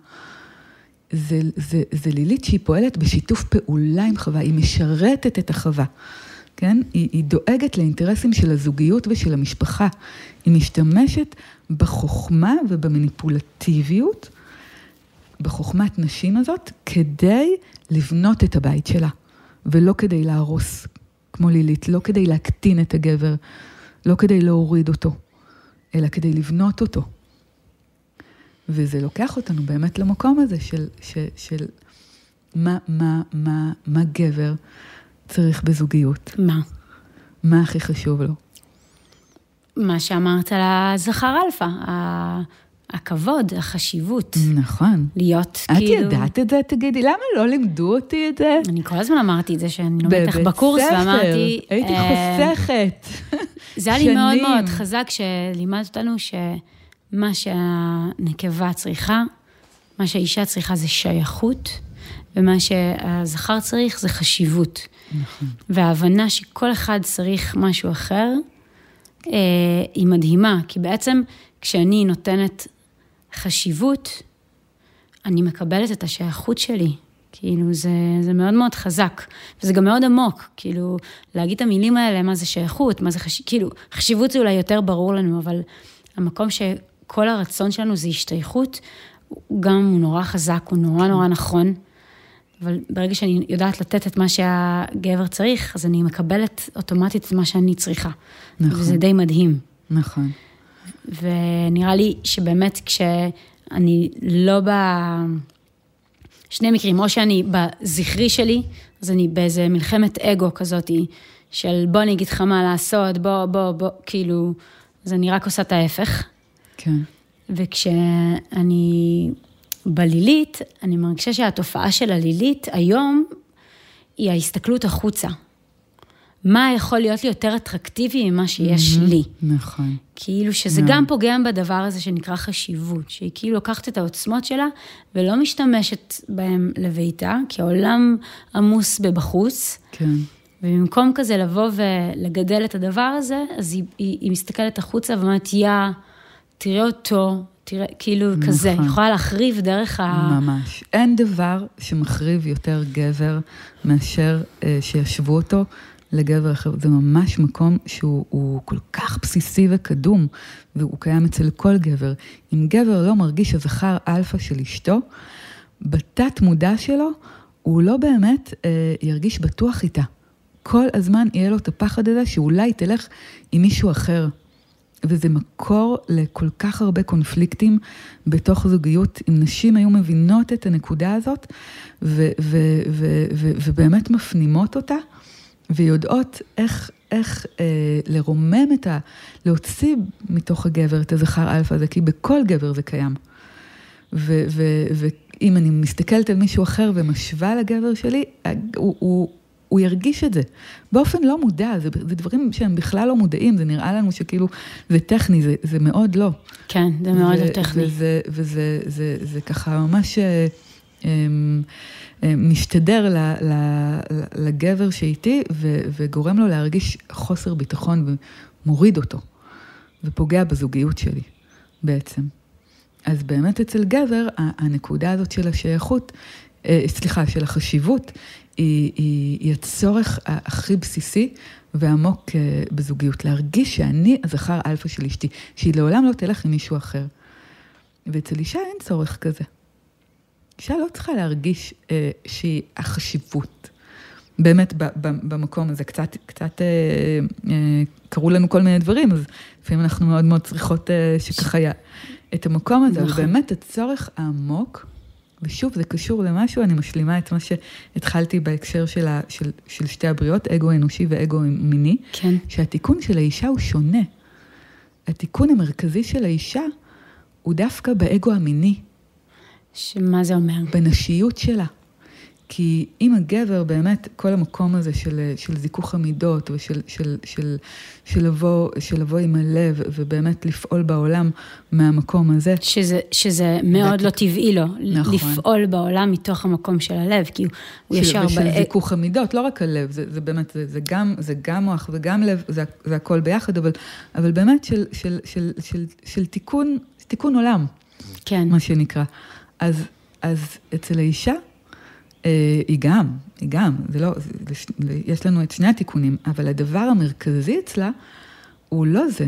זה, זה, זה לילית שהיא פועלת בשיתוף פעולה עם חווה, היא משרתת את החווה, כן? היא, היא דואגת לאינטרסים של הזוגיות ושל המשפחה. היא משתמשת בחוכמה ובמניפולטיביות, בחוכמת נשים הזאת, כדי לבנות את הבית שלה, ולא כדי להרוס, כמו לילית, לא כדי להקטין את הגבר, לא כדי להוריד אותו. אלא כדי לבנות אותו. וזה לוקח אותנו באמת למקום הזה של, של, של מה, מה, מה, מה גבר צריך בזוגיות. מה? מה הכי חשוב לו? מה שאמרת על הזכר אלפא, הכבוד, החשיבות. נכון. להיות את כאילו... את ידעת את זה? תגידי, למה לא לימדו אותי את זה? אני כל הזמן אמרתי את זה, שאני לומדת לך בקורס, ספר. ואמרתי... הייתי אה, חוסכת. זה היה לי מאוד. מאוד חזק, שלימדת אותנו שמה שהנקבה צריכה, מה שהאישה צריכה זה שייכות, ומה שהזכר צריך זה חשיבות. נכון. וההבנה שכל אחד צריך משהו אחר, אה, היא מדהימה, כי בעצם כשאני נותנת חשיבות, אני מקבלת את השייכות שלי. כאילו, זה, זה מאוד מאוד חזק, וזה גם מאוד עמוק, כאילו, להגיד את המילים האלה, מה זה שייכות, מה זה חשיבות, כאילו, חשיבות זה אולי יותר ברור לנו, אבל המקום שכל הרצון שלנו זה השתייכות, הוא גם הוא נורא חזק, הוא נורא נורא נכון, אבל ברגע שאני יודעת לתת את מה שהגבר צריך, אז אני מקבלת אוטומטית את מה שאני צריכה. נכון. וזה די מדהים. נכון. ונראה לי שבאמת כשאני לא ב... שני מקרים, או שאני בזכרי שלי, אז אני באיזה מלחמת אגו כזאת, של בוא אני אגיד לך מה לעשות, בוא, בוא, בוא, כאילו, אז אני רק עושה את ההפך. כן. וכשאני בלילית, אני מרגישה שהתופעה של הלילית היום היא ההסתכלות החוצה. מה יכול להיות לי יותר אטרקטיבי ממה שיש לי? נכון. כאילו שזה מאוד. גם פוגם בדבר הזה שנקרא חשיבות, שהיא כאילו לוקחת את העוצמות שלה ולא משתמשת בהם לביתה, כי העולם עמוס בבחוץ, כן. ובמקום כזה לבוא ולגדל את הדבר הזה, אז היא, היא, היא מסתכלת החוצה ואומרת, יא, תראה אותו, תראה, כאילו נכון. כזה, היא יכולה להחריב דרך ה... ממש. אין דבר שמחריב יותר גבר מאשר אה, שישוו אותו לגבר אחר. זה ממש מקום שהוא הוא כל כך בסיסי וקדום, והוא קיים אצל כל גבר. אם גבר לא מרגיש הזכר אלפא של אשתו, בתת מודע שלו, הוא לא באמת אה, ירגיש בטוח איתה. כל הזמן יהיה לו את הפחד הזה שאולי תלך עם מישהו אחר. וזה מקור לכל כך הרבה קונפליקטים בתוך זוגיות. אם נשים היו מבינות את הנקודה הזאת, ו- ו- ו- ובאמת מפנימות אותה, ויודעות איך, איך אה, לרומם את ה... להוציא מתוך הגבר את הזכר אלפא הזה, כי בכל גבר זה קיים. ו- ו- ואם אני מסתכלת על מישהו אחר ומשווה לגבר שלי, הוא, הוא, הוא ירגיש את זה. באופן לא מודע, זה, זה דברים שהם בכלל לא מודעים, זה נראה לנו שכאילו זה טכני, זה, זה מאוד לא. כן, זה מאוד ו- לא טכני. וזה, וזה זה, זה ככה ממש אה, אה, משתדר ל, ל, לגבר שאיתי, ו, וגורם לו להרגיש חוסר ביטחון ומוריד אותו, ופוגע בזוגיות שלי בעצם. אז באמת אצל גבר, הנקודה הזאת של השייכות, אה, סליחה, של החשיבות, היא, היא, היא הצורך הכי בסיסי ועמוק אה, בזוגיות. להרגיש שאני הזכר אלפא של אשתי, שהיא לעולם לא תלך עם מישהו אחר. ואצל אישה אין צורך כזה. אישה לא צריכה להרגיש אה, שהיא החשיבות. באמת, ב, ב, במקום הזה, קצת, קצת אה, אה, קרו לנו כל מיני דברים, אז לפעמים אנחנו מאוד מאוד צריכות אה, שככה י... את המקום הזה, אבל נכון. באמת הצורך העמוק, ושוב, זה קשור למשהו, אני משלימה את מה שהתחלתי בהקשר של, ה, של, של שתי הבריאות, אגו אנושי ואגו מיני, כן, שהתיקון של האישה הוא שונה. התיקון המרכזי של האישה הוא דווקא באגו המיני. שמה זה אומר? בנשיות שלה. כי אם הגבר באמת, כל המקום הזה של, של זיכוך המידות ושל של, של, של, לבוא, של לבוא עם הלב ובאמת לפעול בעולם מהמקום הזה, שזה, שזה מאוד זה- לא טבעי לו, נכון. לפעול בעולם מתוך המקום של הלב, כי הוא של, ישר... ושל בא- זיכוך המידות, לא רק הלב, זה, זה באמת, זה, זה, גם, זה גם מוח וגם לב, זה, זה הכל ביחד, אבל, אבל באמת של, של, של, של, של תיקון, תיקון עולם. כן, מה שנקרא. אז, אז אצל האישה, אה, היא גם, היא גם, זה לא, זה, זה, יש לנו את שני התיקונים, אבל הדבר המרכזי אצלה הוא לא זה,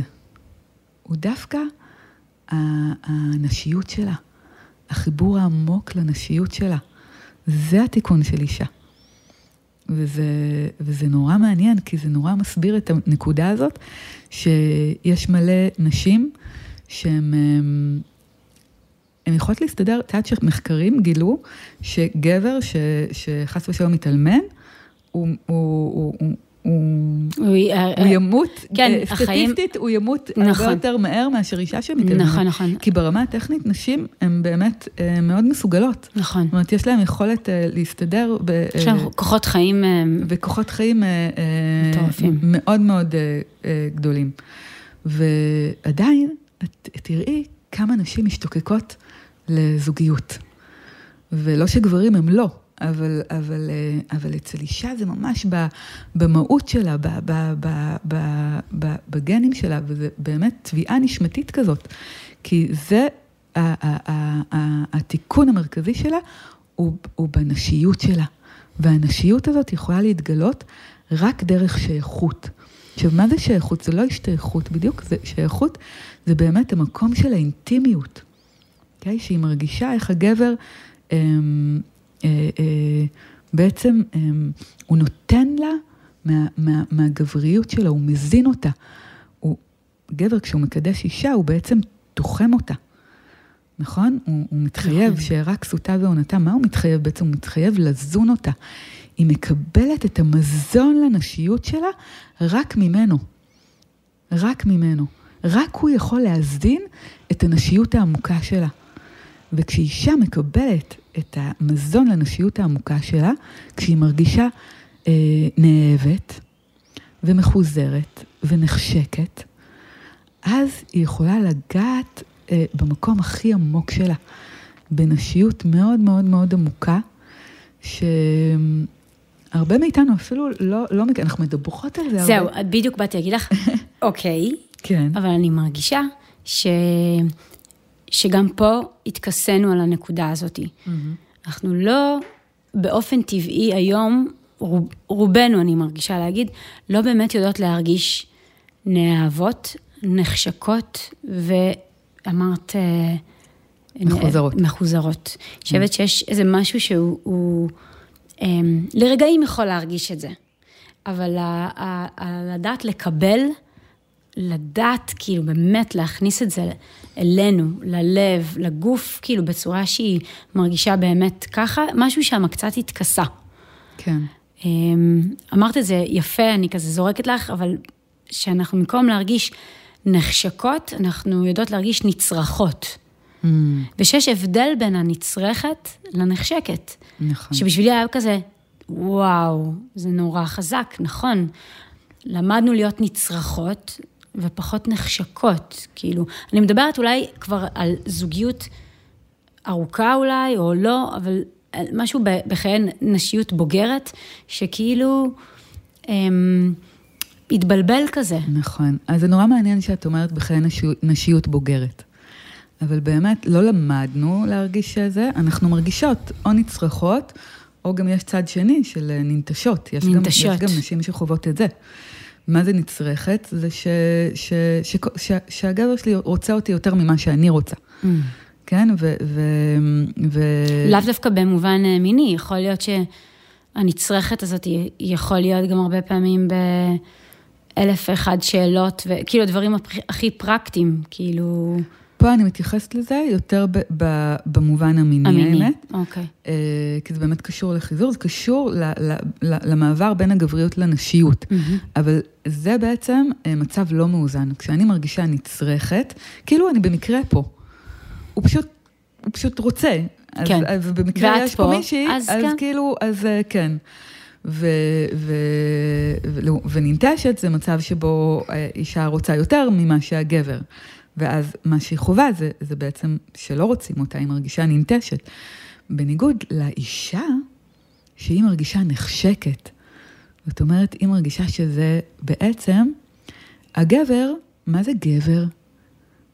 הוא דווקא הנשיות שלה, החיבור העמוק לנשיות שלה. זה התיקון של אישה. וזה, וזה נורא מעניין, כי זה נורא מסביר את הנקודה הזאת, שיש מלא נשים שהן... הן יכולות להסתדר, את יודעת שמחקרים גילו שגבר ש, שחס ושלום מתאלמן, הוא, הוא, הוא, הוא, הוא, הוא, אה, הוא ימות, כן, אה, החיים- סטטיסטית הוא ימות נכון. הרבה יותר מהר מאשר אישה שמתאלמנת. נכון, נכון. כי ברמה הטכנית נשים הן באמת אה, מאוד מסוגלות. נכון. זאת אומרת, יש להן יכולת אה, להסתדר ב... אה, יש לנו כוחות חיים, אה, וכוחות חיים אה, אה, מטורפים. מאוד מאוד אה, אה, גדולים. ועדיין, את תראי כמה נשים משתוקקות לזוגיות. ולא שגברים הם לא, אבל, אבל, אה, אבל אצל אישה זה ממש במהות שלה, בגנים שלה, וזה באמת תביעה נשמתית כזאת. כי זה, התיקון המרכזי שלה הוא, הוא בנשיות שלה. והנשיות הזאת יכולה להתגלות רק דרך שייכות. עכשיו, מה זה שייכות? זה לא השתייכות בדיוק, זה שייכות זה באמת המקום של האינטימיות. אוקיי? שהיא מרגישה איך הגבר אמ, אה, אה, בעצם אמ, הוא נותן לה מה, מה, מהגבריות שלה, הוא מזין אותה. הוא, גבר, כשהוא מקדש אישה, הוא בעצם תוחם אותה. נכון? הוא, הוא מתחייב נכון. שאירע כסותה ועונתה. מה הוא מתחייב בעצם? הוא מתחייב לזון אותה. היא מקבלת את המזון לנשיות שלה רק ממנו. רק ממנו. רק הוא יכול להזין את הנשיות העמוקה שלה. וכשאישה מקבלת את המזון לנשיות העמוקה שלה, כשהיא מרגישה אה, נאהבת ומחוזרת ונחשקת, אז היא יכולה לגעת אה, במקום הכי עמוק שלה, בנשיות מאוד מאוד מאוד עמוקה, שהרבה מאיתנו אפילו לא, לא אנחנו מדברות על זה זהו, הרבה. בדיוק באתי להגיד לך, אוקיי, כן. אבל אני מרגישה ש... שגם פה התכסינו על הנקודה הזאת. אנחנו לא, באופן טבעי היום, רוב, רובנו, אני מרגישה להגיד, לא באמת יודעות להרגיש נאהבות, נחשקות, ואמרת... אה, מחוזרות. מחוזרות. אני חושבת שיש איזה משהו שהוא, הוא, אמ, לרגעים יכול להרגיש את זה, אבל ה- ה- ה- לדעת לקבל, לדעת כאילו באמת להכניס את זה אלינו, ללב, לגוף, כאילו בצורה שהיא מרגישה באמת ככה, משהו שם קצת התכסה. כן. אמ, אמרת את זה יפה, אני כזה זורקת לך, אבל שאנחנו במקום להרגיש נחשקות, אנחנו יודעות להרגיש נצרכות. Mm, ושיש הבדל בין הנצרכת לנחשקת. נכון. שבשבילי היה כזה, וואו, זה נורא חזק, נכון. למדנו להיות נצרכות ופחות נחשקות. כאילו, אני מדברת אולי כבר על זוגיות ארוכה אולי, או לא, אבל על משהו בחיי נשיות בוגרת, שכאילו אמ, התבלבל כזה. נכון. אז זה נורא מעניין שאת אומרת בחיי נשיות, נשיות בוגרת. אבל באמת, לא למדנו להרגיש שזה, אנחנו מרגישות או נצרכות, או גם יש צד שני של אה, ננטשות. יש ננטשות. גם, יש גם נשים שחוות את זה. מה זה נצרכת? זה ש, ש, ש, ש, שהגבר שלי רוצה אותי יותר ממה שאני רוצה. כן? ו... ו, ו לאו דווקא במובן אה, מיני, יכול להיות שהנצרכת הזאת יכול להיות גם הרבה פעמים באלף ואחד שאלות, וכאילו הדברים הכי פרקטיים, כאילו, פה אני מתייחסת לזה יותר ב, ב, במובן המיני, המיני. האמת. אוקיי. אה, כי זה באמת קשור לחיזור, זה קשור ל, ל, ל, למעבר בין הגבריות לנשיות. מהמם. אבל זה בעצם אה, מצב לא מאוזן. כשאני מרגישה נצרכת, כאילו אני במקרה פה. הוא פשוט, הוא פשוט רוצה. אז, כן. אז במקרה ואת יש פה פה, מישהי, אז אז, כן. כאילו, אז אה, כן. ו, ו, ו, וננטשת זה מצב שבו אה, אישה רוצה יותר ממה שהגבר. ואז מה שהיא חווה זה, זה בעצם שלא רוצים אותה, היא מרגישה ננטשת. בניגוד לאישה, שהיא מרגישה נחשקת. זאת אומרת, היא מרגישה שזה בעצם, הגבר, מה זה גבר?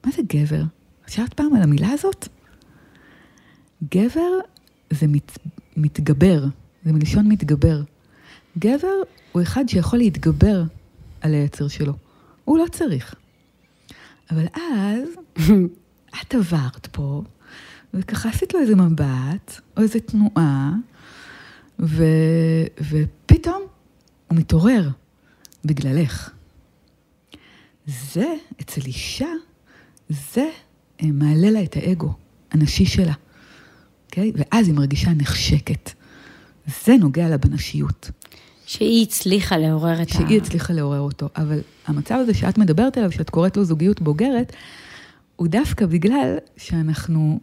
מה זה גבר? חשבת פעם על המילה הזאת? גבר זה מת, מתגבר, זה מלשון מתגבר. גבר הוא אחד שיכול להתגבר על היצר שלו. הוא לא צריך. אבל אז, את עברת פה, וככה עשית לו איזה מבט, או איזה תנועה, ו... ופתאום הוא מתעורר בגללך. זה, אצל אישה, זה אה, מעלה לה את האגו הנשי שלה, אוקיי? ואז היא מרגישה נחשקת. זה נוגע לה בנשיות. שהיא הצליחה לעורר את ה... שהיא הצליחה לעורר אותו. אבל המצב הזה שאת מדברת עליו, שאת קוראת לו זוגיות בוגרת, הוא דווקא בגלל שאנחנו,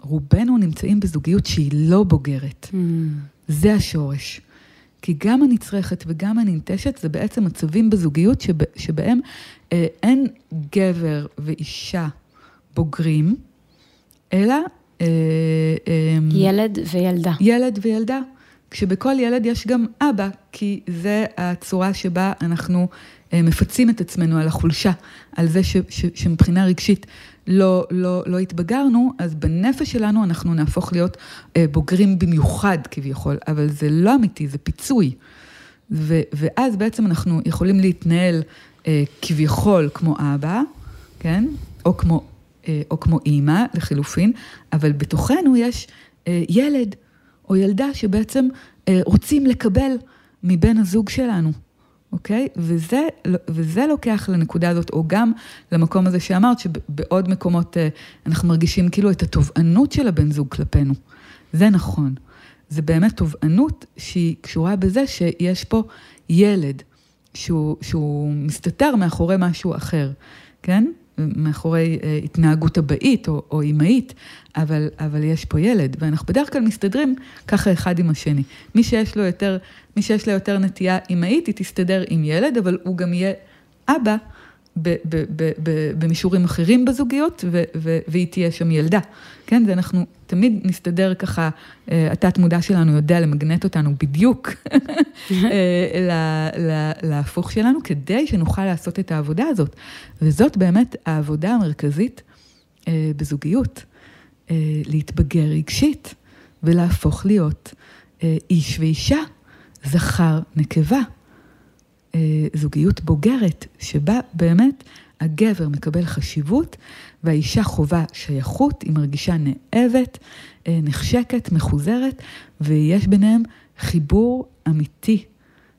רובנו נמצאים בזוגיות שהיא לא בוגרת. Mm. זה השורש. כי גם הנצרכת וגם הננטשת זה בעצם מצבים בזוגיות שב, שבהם אה, אין גבר ואישה בוגרים, אלא... אה, אה, ילד וילדה. ילד וילדה. כשבכל ילד יש גם אבא, כי זה הצורה שבה אנחנו אה, מפצים את עצמנו על החולשה, על זה ש, ש, שמבחינה רגשית לא, לא, לא התבגרנו, אז בנפש שלנו אנחנו נהפוך להיות אה, בוגרים במיוחד כביכול, אבל זה לא אמיתי, זה פיצוי. ו, ואז בעצם אנחנו יכולים להתנהל אה, כביכול כמו אבא, כן? או כמו, אה, או כמו אימא, לחילופין, אבל בתוכנו יש אה, ילד או ילדה שבעצם אה, רוצים לקבל מבן הזוג שלנו. אוקיי? וזה, וזה לוקח לנקודה הזאת, או גם למקום הזה שאמרת, שבעוד מקומות אה, אנחנו מרגישים כאילו את התובענות של הבן זוג כלפינו. זה נכון. זה באמת תובענות שהיא קשורה בזה שיש פה ילד שהוא, שהוא מסתתר מאחורי משהו אחר, כן? מאחורי אה, התנהגות אבאית או, או אמהית, אבל, אבל יש פה ילד, ואנחנו בדרך כלל מסתדרים ככה אחד עם השני. מי שיש לו יותר, מי שיש לה יותר נטייה אמהית, היא תסתדר עם ילד, אבל הוא גם יהיה אבא במישורים אחרים בזוגיות, והיא תהיה שם ילדה. כן, ואנחנו תמיד נסתדר ככה, אה, התת מודע שלנו יודע למגנט אותנו בדיוק אה, להפוך שלנו, כדי שנוכל לעשות את העבודה הזאת. וזאת באמת העבודה המרכזית אה, בזוגיות, להתבגר רגשית ולהפוך להיות איש ואישה, זכר, נקבה. זוגיות בוגרת, שבה באמת הגבר מקבל חשיבות והאישה חווה שייכות, היא מרגישה נאבת, אה, נחשקת, מחוזרת, ויש ביניהם חיבור אמיתי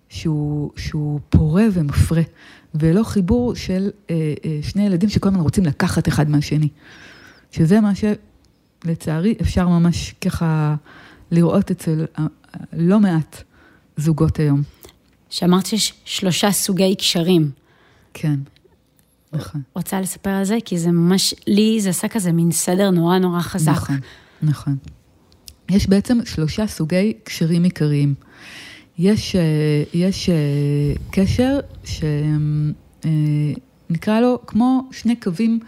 שהוא, שהוא פורה ומפרה, ולא חיבור של אה, אה, שני ילדים שכל הזמן רוצים לקחת אחד מהשני. שזה מה שלצערי אפשר ממש ככה לראות אצל לא מעט זוגות היום. שאמרת שיש שלושה סוגי קשרים. כן. נכון. רוצה לספר על זה, כי זה ממש, לי זה עשה כזה מין סדר נורא נורא חזק. נכון, נכון. יש בעצם שלושה סוגי קשרים עיקריים. יש, אה, יש אה, קשר שנקרא אה, לו כמו שני קווים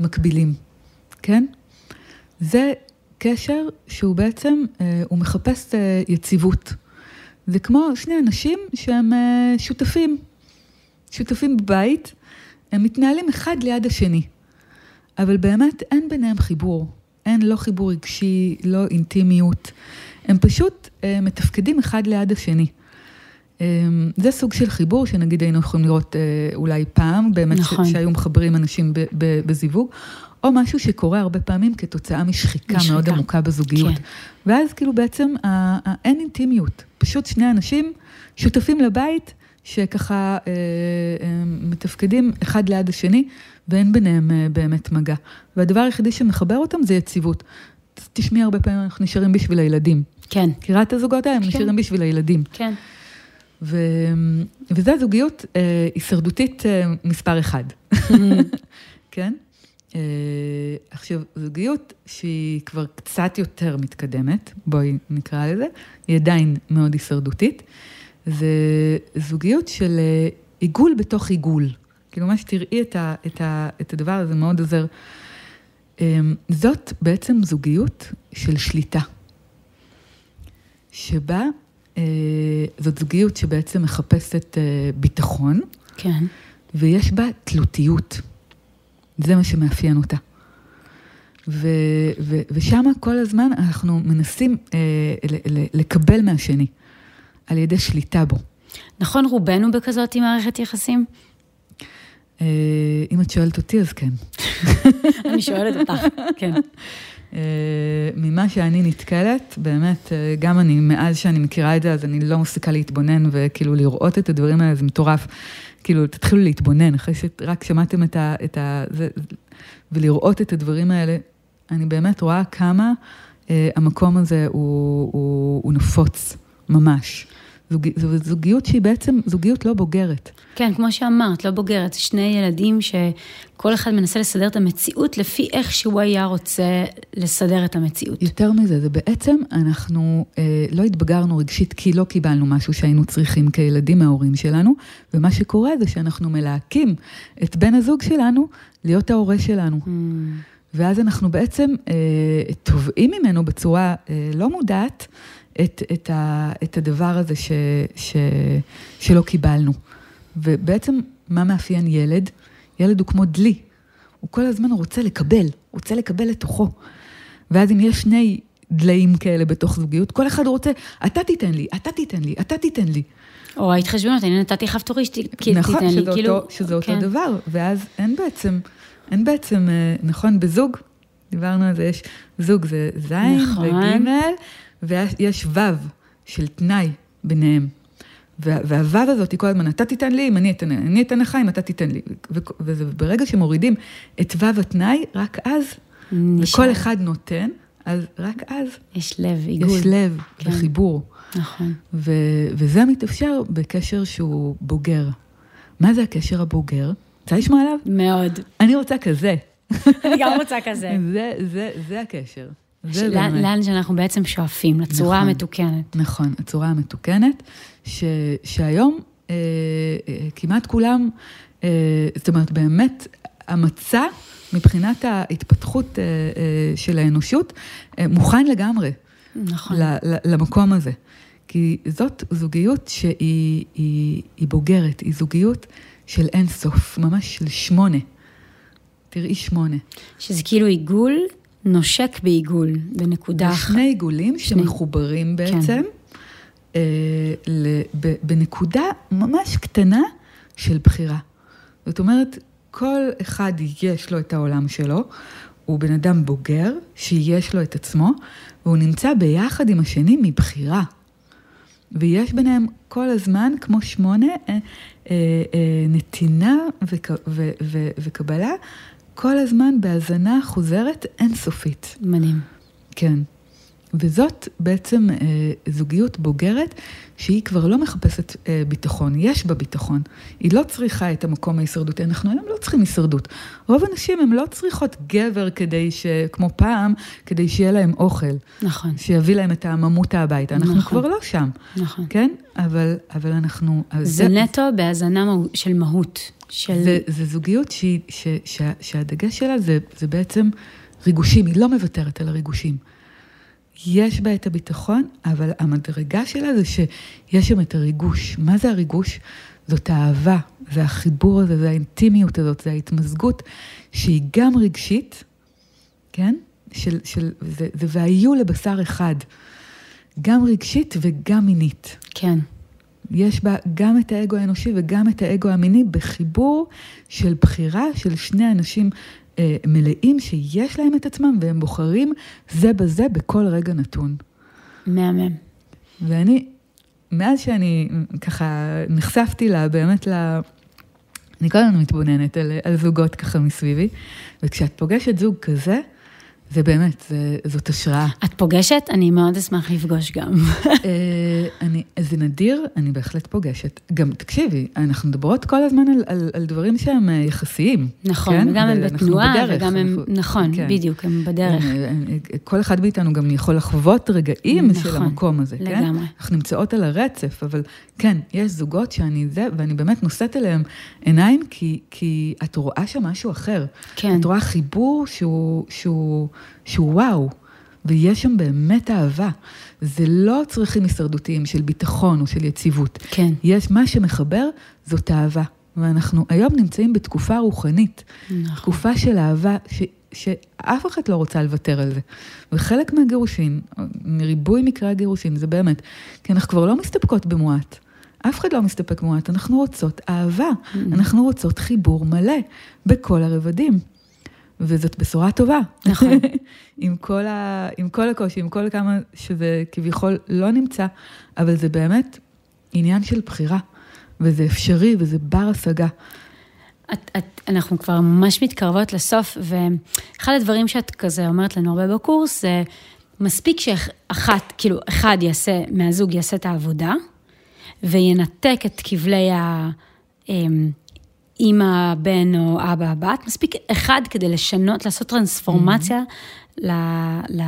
מקבילים, כן? זה קשר שהוא בעצם, הוא מחפש יציבות. זה כמו שני אנשים שהם שותפים, שותפים בבית, הם מתנהלים אחד ליד השני, אבל באמת אין ביניהם חיבור. אין לא חיבור רגשי, לא אינטימיות. הם פשוט אה, מתפקדים אחד ליד השני. אה, זה סוג של חיבור שנגיד היינו יכולים לראות אה, אולי פעם, באמת נכון. שהיו מחברים אנשים בזיווג, או משהו שקורה הרבה פעמים כתוצאה משחיקה, משחיקה. מאוד עמוקה בזוגיות. כן. ואז כאילו בעצם אין אינטימיות, פשוט שני אנשים שותפים לבית. שככה אה, אה, מתפקדים אחד ליד השני, ואין ביניהם אה, באמת מגע. והדבר היחידי שמחבר אותם זה יציבות. תשמעי, הרבה פעמים אנחנו נשארים בשביל הילדים. כן. מכירה את הזוגות האלה? הם כן. נשארים בשביל הילדים. כן. ו... וזו זוגיות אה, הישרדותית אה, מספר אחד. כן? אה, עכשיו, זוגיות שהיא כבר קצת יותר מתקדמת, בואי נקרא לזה, היא עדיין מאוד הישרדותית. זה זוגיות של אה, עיגול בתוך עיגול. כאילו, מה שתראי את, ה, את, ה, את הדבר הזה מאוד עוזר. אמ, זאת בעצם זוגיות של שליטה, שבה, אה, זאת זוגיות שבעצם מחפשת אה, ביטחון, כן. ויש בה תלותיות. זה מה שמאפיין אותה. ו, ו, ושם כל הזמן אנחנו מנסים אה, לקבל מהשני. על ידי שליטה בו. נכון, רובנו בכזאת עם מערכת יחסים? אה, אם את שואלת אותי, אז כן. אני שואלת אותך, כן. אה, ממה שאני נתקלת, באמת, אה, גם אני, מאז שאני מכירה את זה, אז אני לא מפסיקה להתבונן וכאילו לראות את הדברים האלה, זה מטורף. כאילו, תתחילו להתבונן, אחרי שרק שמעתם את ה... את ה זה, ולראות את הדברים האלה, אני באמת רואה כמה אה, המקום הזה הוא, הוא, הוא נפוץ, ממש. זוג, זו זוגיות שהיא בעצם זוגיות לא בוגרת. כן, כמו שאמרת, לא בוגרת, שני ילדים שכל אחד מנסה לסדר את המציאות לפי איך שהוא היה רוצה לסדר את המציאות. יותר מזה, זה בעצם, אנחנו אה, לא התבגרנו רגשית כי לא קיבלנו משהו שהיינו צריכים כילדים מההורים שלנו, ומה שקורה זה שאנחנו מלהקים את בן הזוג שלנו להיות ההורה שלנו. Mm. ואז אנחנו בעצם אה, תובעים ממנו בצורה אה, לא מודעת את, את, ה, את הדבר הזה ש, ש, שלא קיבלנו. ובעצם, מה מאפיין ילד? ילד הוא כמו דלי. הוא כל הזמן רוצה לקבל, רוצה לקבל לתוכו. ואז אם יש שני דליים כאלה בתוך זוגיות, כל אחד רוצה, אתה תיתן לי, אתה תיתן לי, אתה תיתן לי. או ההתחשבנות, אני נתתי לך פטורי, כאילו, נכון, לי, כאילו... נכון, שזה כן. אותו דבר, ואז אין בעצם, אין בעצם, אה, נכון, בזוג, דיברנו על זה, יש זוג זה ז' נכון. וג', ויש ו' של תנאי ביניהם. והוו הזאת היא כל הזמן, אתה תיתן לי אם אני אתן, אני אתן לך אם אתה תיתן לי. וברגע שמורידים את וו התנאי, רק אז, נשאר. וכל אחד נותן, אז רק אז... יש לב, עיגול. יש לב כן. וחיבור. נכון. ו- וזה מתאפשר בקשר שהוא בוגר. מה זה הקשר הבוגר? רוצה לשמוע עליו? מאוד. אני רוצה כזה. אני גם רוצה כזה. זה, זה, זה הקשר. לאן, לאן שאנחנו בעצם שואפים, לצורה נכון, המתוקנת. נכון, הצורה המתוקנת, ש, שהיום אה, אה, כמעט כולם, אה, זאת אומרת, באמת, המצע מבחינת ההתפתחות אה, אה, של האנושות, אה, מוכן לגמרי. נכון. ל, ל, למקום הזה. כי זאת זוגיות שהיא היא, היא בוגרת, היא זוגיות של אין סוף, ממש של שמונה. תראי שמונה. שזה כאילו עיגול נושק בעיגול, בנקודה אחת. שני עיגולים שני. שמחוברים בעצם, כן. אה, ב, בנקודה ממש קטנה של בחירה. זאת אומרת, כל אחד יש לו את העולם שלו, הוא בן אדם בוגר, שיש לו את עצמו, והוא נמצא ביחד עם השני מבחירה. ויש ביניהם כל הזמן, כמו שמונה, אה, אה, אה, נתינה וק, ו, ו, וקבלה כל הזמן בהאזנה חוזרת אינסופית. מדהים. כן. וזאת בעצם אה, זוגיות בוגרת שהיא כבר לא מחפשת אה, ביטחון, יש בה ביטחון. היא לא צריכה את המקום ההישרדותי, אנחנו היום לא צריכים הישרדות. רוב הנשים הן לא צריכות גבר כדי ש... כמו פעם, כדי שיהיה להם אוכל. נכון. שיביא להם את העממות הביתה. אנחנו נכון. כבר לא שם. נכון. כן? אבל, אבל אנחנו... זה, זה נטו בהאזנה של מהות. של... זה, זה זוגיות שהיא, ש, ש, שהדגש שלה זה, זה בעצם ריגושים, היא לא מוותרת על הריגושים. יש בה את הביטחון, אבל המדרגה שלה זה שיש שם את הריגוש. מה זה הריגוש? זאת האהבה, זה החיבור הזה, זה האינטימיות הזאת, זה ההתמזגות, שהיא גם רגשית, כן? של, של, זה, זה והיו לבשר אחד. גם רגשית וגם מינית. כן. יש בה גם את האגו האנושי וגם את האגו המיני בחיבור של בחירה של שני אנשים אה, מלאים שיש להם את עצמם והם בוחרים זה בזה בכל רגע נתון. מהמם. ואני, מאז שאני ככה נחשפתי לה, באמת ל... אני כל הזמן מתבוננת על, על זוגות ככה מסביבי, וכשאת פוגשת זוג כזה, זה באמת, זה, זאת השראה. את פוגשת? אני מאוד אשמח לפגוש גם. אה, אני, זה נדיר, אני בהחלט פוגשת. גם, תקשיבי, אנחנו מדברות כל הזמן על, על, על דברים שהם אה, יחסיים. נכון, כן? וגם הם בתנועה, בדרך, וגם הם, אנחנו, נכון, כן. בדיוק, הם בדרך. אה, כל אחד מאיתנו גם יכול לחוות רגעים נכון, של המקום הזה, לגמרי. כן? לגמרי. אנחנו נמצאות על הרצף, אבל כן, יש זוגות שאני זה, ואני באמת נושאת אליהם עיניים, כי, כי את רואה שם משהו אחר. כן. את רואה חיבור שהוא... שהוא שהוא וואו, ויש שם באמת אהבה. זה לא צרכים הישרדותיים של ביטחון או של יציבות. כן. יש, מה שמחבר זאת אהבה. ואנחנו היום נמצאים בתקופה רוחנית. נכון. תקופה של אהבה, ש, שאף אחת לא רוצה לוותר על זה. וחלק מהגירושין, מריבוי מקרי הגירושין, זה באמת, כי אנחנו כבר לא מסתפקות במועט. אף אחד לא מסתפק במועט, אנחנו רוצות אהבה, mm-hmm. אנחנו רוצות חיבור מלא בכל הרבדים. וזאת בשורה טובה. נכון. עם, כל ה, עם כל הקושי, עם כל כמה שזה כביכול לא נמצא, אבל זה באמת עניין של בחירה, וזה אפשרי וזה בר השגה. את, את, אנחנו כבר ממש מתקרבות לסוף, ואחד הדברים שאת כזה אומרת לנו הרבה בקורס, זה מספיק שאחת, כאילו, אחד יעשה, מהזוג יעשה את העבודה, וינתק את כבלי ה... אימא, בן או אבא, בת, מספיק אחד כדי לשנות, לעשות טרנספורמציה mm-hmm. ל, ל,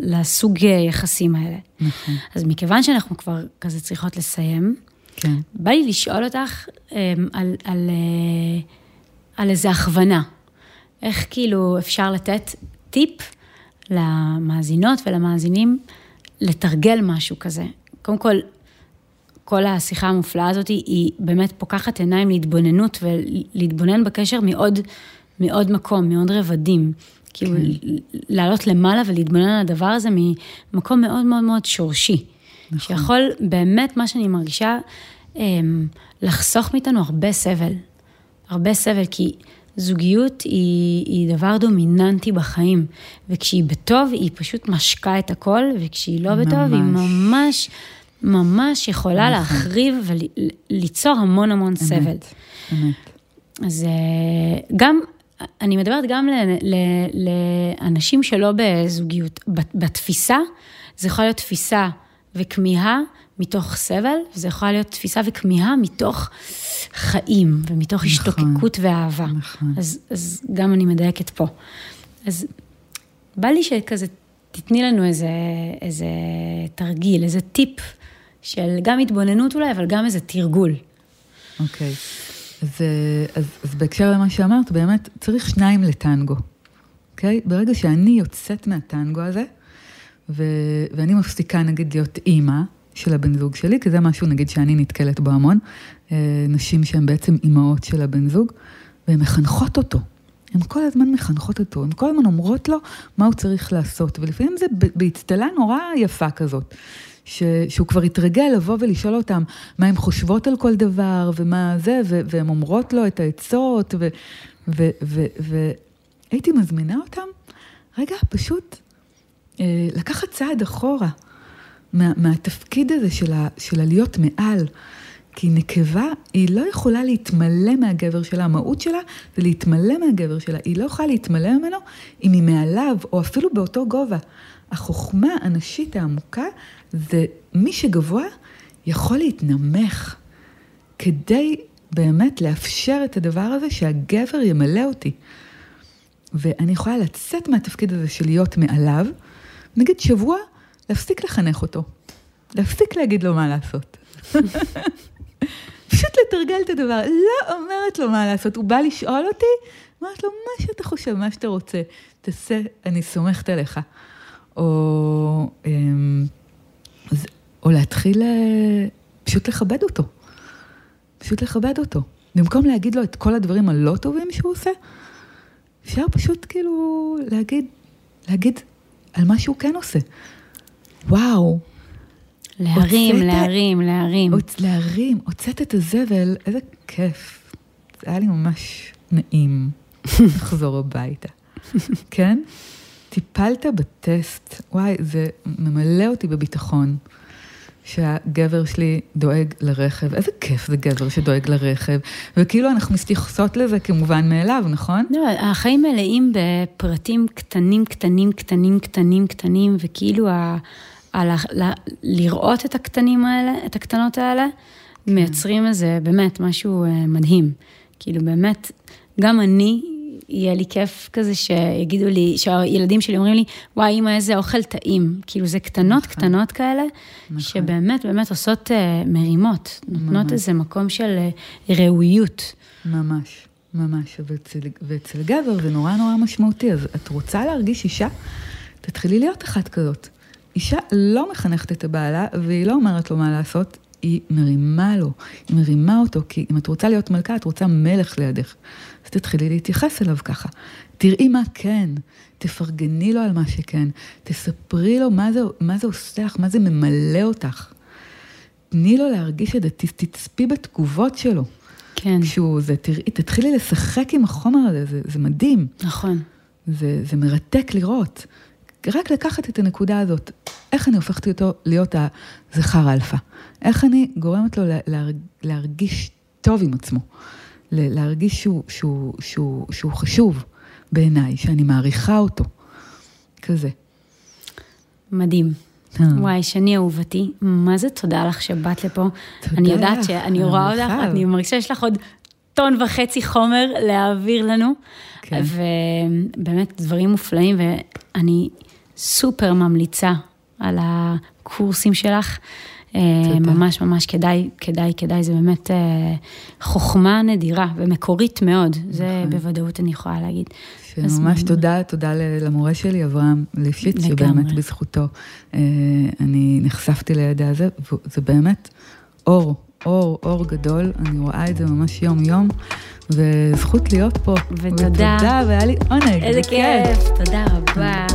לסוג יחסים האלה. נכון. אז מכיוון שאנחנו כבר כזה צריכות לסיים, כן. בא לי לשאול אותך um, על, על, uh, על איזה הכוונה. איך כאילו אפשר לתת טיפ למאזינות ולמאזינים לתרגל משהו כזה. קודם כל, כל השיחה המופלאה הזאת היא באמת פוקחת עיניים להתבוננות ולהתבונן בקשר מעוד, מעוד מקום, מעוד רבדים. כאילו, כן. לעלות למעלה ולהתבונן על הדבר הזה ממקום מאוד מאוד מאוד שורשי. נכון. שיכול באמת, מה שאני מרגישה, אמ, לחסוך מאיתנו הרבה סבל. הרבה סבל, כי זוגיות היא, היא דבר דומיננטי בחיים, וכשהיא בטוב, היא פשוט משקה את הכל, וכשהיא לא בטוב, ממש. היא ממש... ממש יכולה נכון. להחריב וליצור המון המון אמת, סבל. אמת. אז אה, גם, אני מדברת גם לאנשים שלא בזוגיות. בתפיסה, זה יכול להיות תפיסה וכמיהה מתוך סבל, וזה יכול להיות תפיסה וכמיהה מתוך חיים ומתוך נכון, השתוקקות ואהבה. נכון. אז, אז גם אני מדייקת פה. אז בא לי שכזה תתני לנו איזה, איזה תרגיל, איזה טיפ של גם התבוננות אולי, אבל גם איזה תרגול. אוקיי. אז, אז, אז בהקשר למה שאמרת, באמת צריך שניים לטנגו, אוקיי? ברגע שאני יוצאת מהטנגו הזה, ו, ואני מפסיקה נגיד להיות אימא של הבן זוג שלי, כי זה משהו נגיד שאני נתקלת בו המון, אה, נשים שהן בעצם אימהות של הבן זוג, והן מחנכות אותו. הן כל הזמן מחנכות אותו, הן כל הזמן אומרות לו מה הוא צריך לעשות, ולפעמים זה באצטלה נורא יפה כזאת. ש, שהוא כבר התרגל לבוא ולשאול אותם מה הן חושבות על כל דבר, ומה זה, ו, והן אומרות לו את העצות, והייתי מזמינה אותם, רגע, פשוט אה, לקחת צעד אחורה מה, מהתפקיד הזה של, ה, של הלהיות מעל. כי נקבה, היא לא יכולה להתמלא מהגבר שלה, המהות שלה זה להתמלא מהגבר שלה, היא לא יכולה להתמלא ממנו אם היא מעליו, או אפילו באותו גובה. החוכמה הנשית העמוקה זה מי שגבוה יכול להתנמך כדי באמת לאפשר את הדבר הזה שהגבר ימלא אותי. ואני יכולה לצאת מהתפקיד הזה של להיות מעליו, נגיד שבוע, להפסיק לחנך אותו, להפסיק להגיד לו מה לעשות. פשוט לתרגל את הדבר, לא אומרת לו מה לעשות, הוא בא לשאול אותי, אומרת לו, מה שאתה חושב, מה שאתה רוצה, תעשה, אני סומכת עליך. או, אמ, או להתחיל אה, פשוט לכבד אותו. פשוט לכבד אותו. במקום להגיד לו את כל הדברים הלא טובים שהוא עושה, אפשר פשוט כאילו להגיד, להגיד על מה שהוא כן עושה. וואו. להרים, הוצאת, להרים, להרים. הוצ, להרים, הוצאת את הזבל, איזה כיף. זה היה לי ממש נעים לחזור הביתה. כן? טיפלת בטסט, וואי, זה ממלא אותי בביטחון. שהגבר שלי דואג לרכב, איזה כיף זה גבר שדואג לרכב, וכאילו אנחנו מתייחסות לזה כמובן מאליו, נכון? לא, החיים מלאים בפרטים קטנים, קטנים, קטנים, קטנים, קטנים, וכאילו ה, ה, ה, ה, לראות את הקטנים האלה, את הקטנות האלה, כן. מייצרים איזה באמת משהו אה, מדהים. כאילו באמת, גם אני יהיה לי כיף כזה שיגידו לי, שהילדים שלי אומרים לי, וואי, אמא, איזה אוכל טעים. כאילו, זה קטנות, נכון. קטנות כאלה, נכון. שבאמת, באמת עושות uh, מרימות, נותנות ממש. איזה מקום של uh, ראויות. ממש, ממש. ואצל, ואצל גבר זה נורא נורא משמעותי. אז את רוצה להרגיש אישה? תתחילי להיות אחת כזאת. אישה לא מחנכת את הבעלה, והיא לא אומרת לו מה לעשות, היא מרימה לו, היא מרימה אותו, כי אם את רוצה להיות מלכה, את רוצה מלך לידך. אז תתחילי להתייחס אליו ככה. תראי מה כן, תפרגני לו על מה שכן, תספרי לו מה זה, מה זה עושה לך, מה זה ממלא אותך. תני לו להרגיש את זה, תצפי בתגובות שלו. כן. כשהוא זה, תראי, תתחילי לשחק עם החומר הזה, זה, זה מדהים. נכון. זה, זה מרתק לראות. רק לקחת את הנקודה הזאת, איך אני הופכת אותו להיות הזכר האלפא? איך אני גורמת לו להרגיש טוב עם עצמו? להרגיש שהוא, שהוא, שהוא, שהוא חשוב בעיניי, שאני מעריכה אותו. כזה. מדהים. וואי, שני אהובתי, מה זה תודה לך שבאת לפה. תודה אני יודעת לך, שאני רואה אותך, המרחב. אני מרגישה שיש לך עוד טון וחצי חומר להעביר לנו. כן. ובאמת דברים מופלאים, ואני סופר ממליצה על הקורסים שלך. אה, תודה. ממש ממש כדאי, כדאי, כדאי, זה באמת אה, חוכמה נדירה ומקורית מאוד, זה נכון. בוודאות אני יכולה להגיד. ממש- תודה, תודה למורה שלי, אברהם ליפשיץ, לגמרי. שבאמת בזכותו אה, אני נחשפתי לידע הזה, וזה באמת אור, אור, אור גדול, אני רואה את זה ממש יום-יום, וזכות להיות פה. ותודה. ותודה, והיה לי עונג. איזה וכיף. כיף, תודה רבה.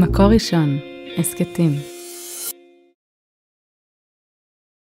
מקור ראשון, הסכתים.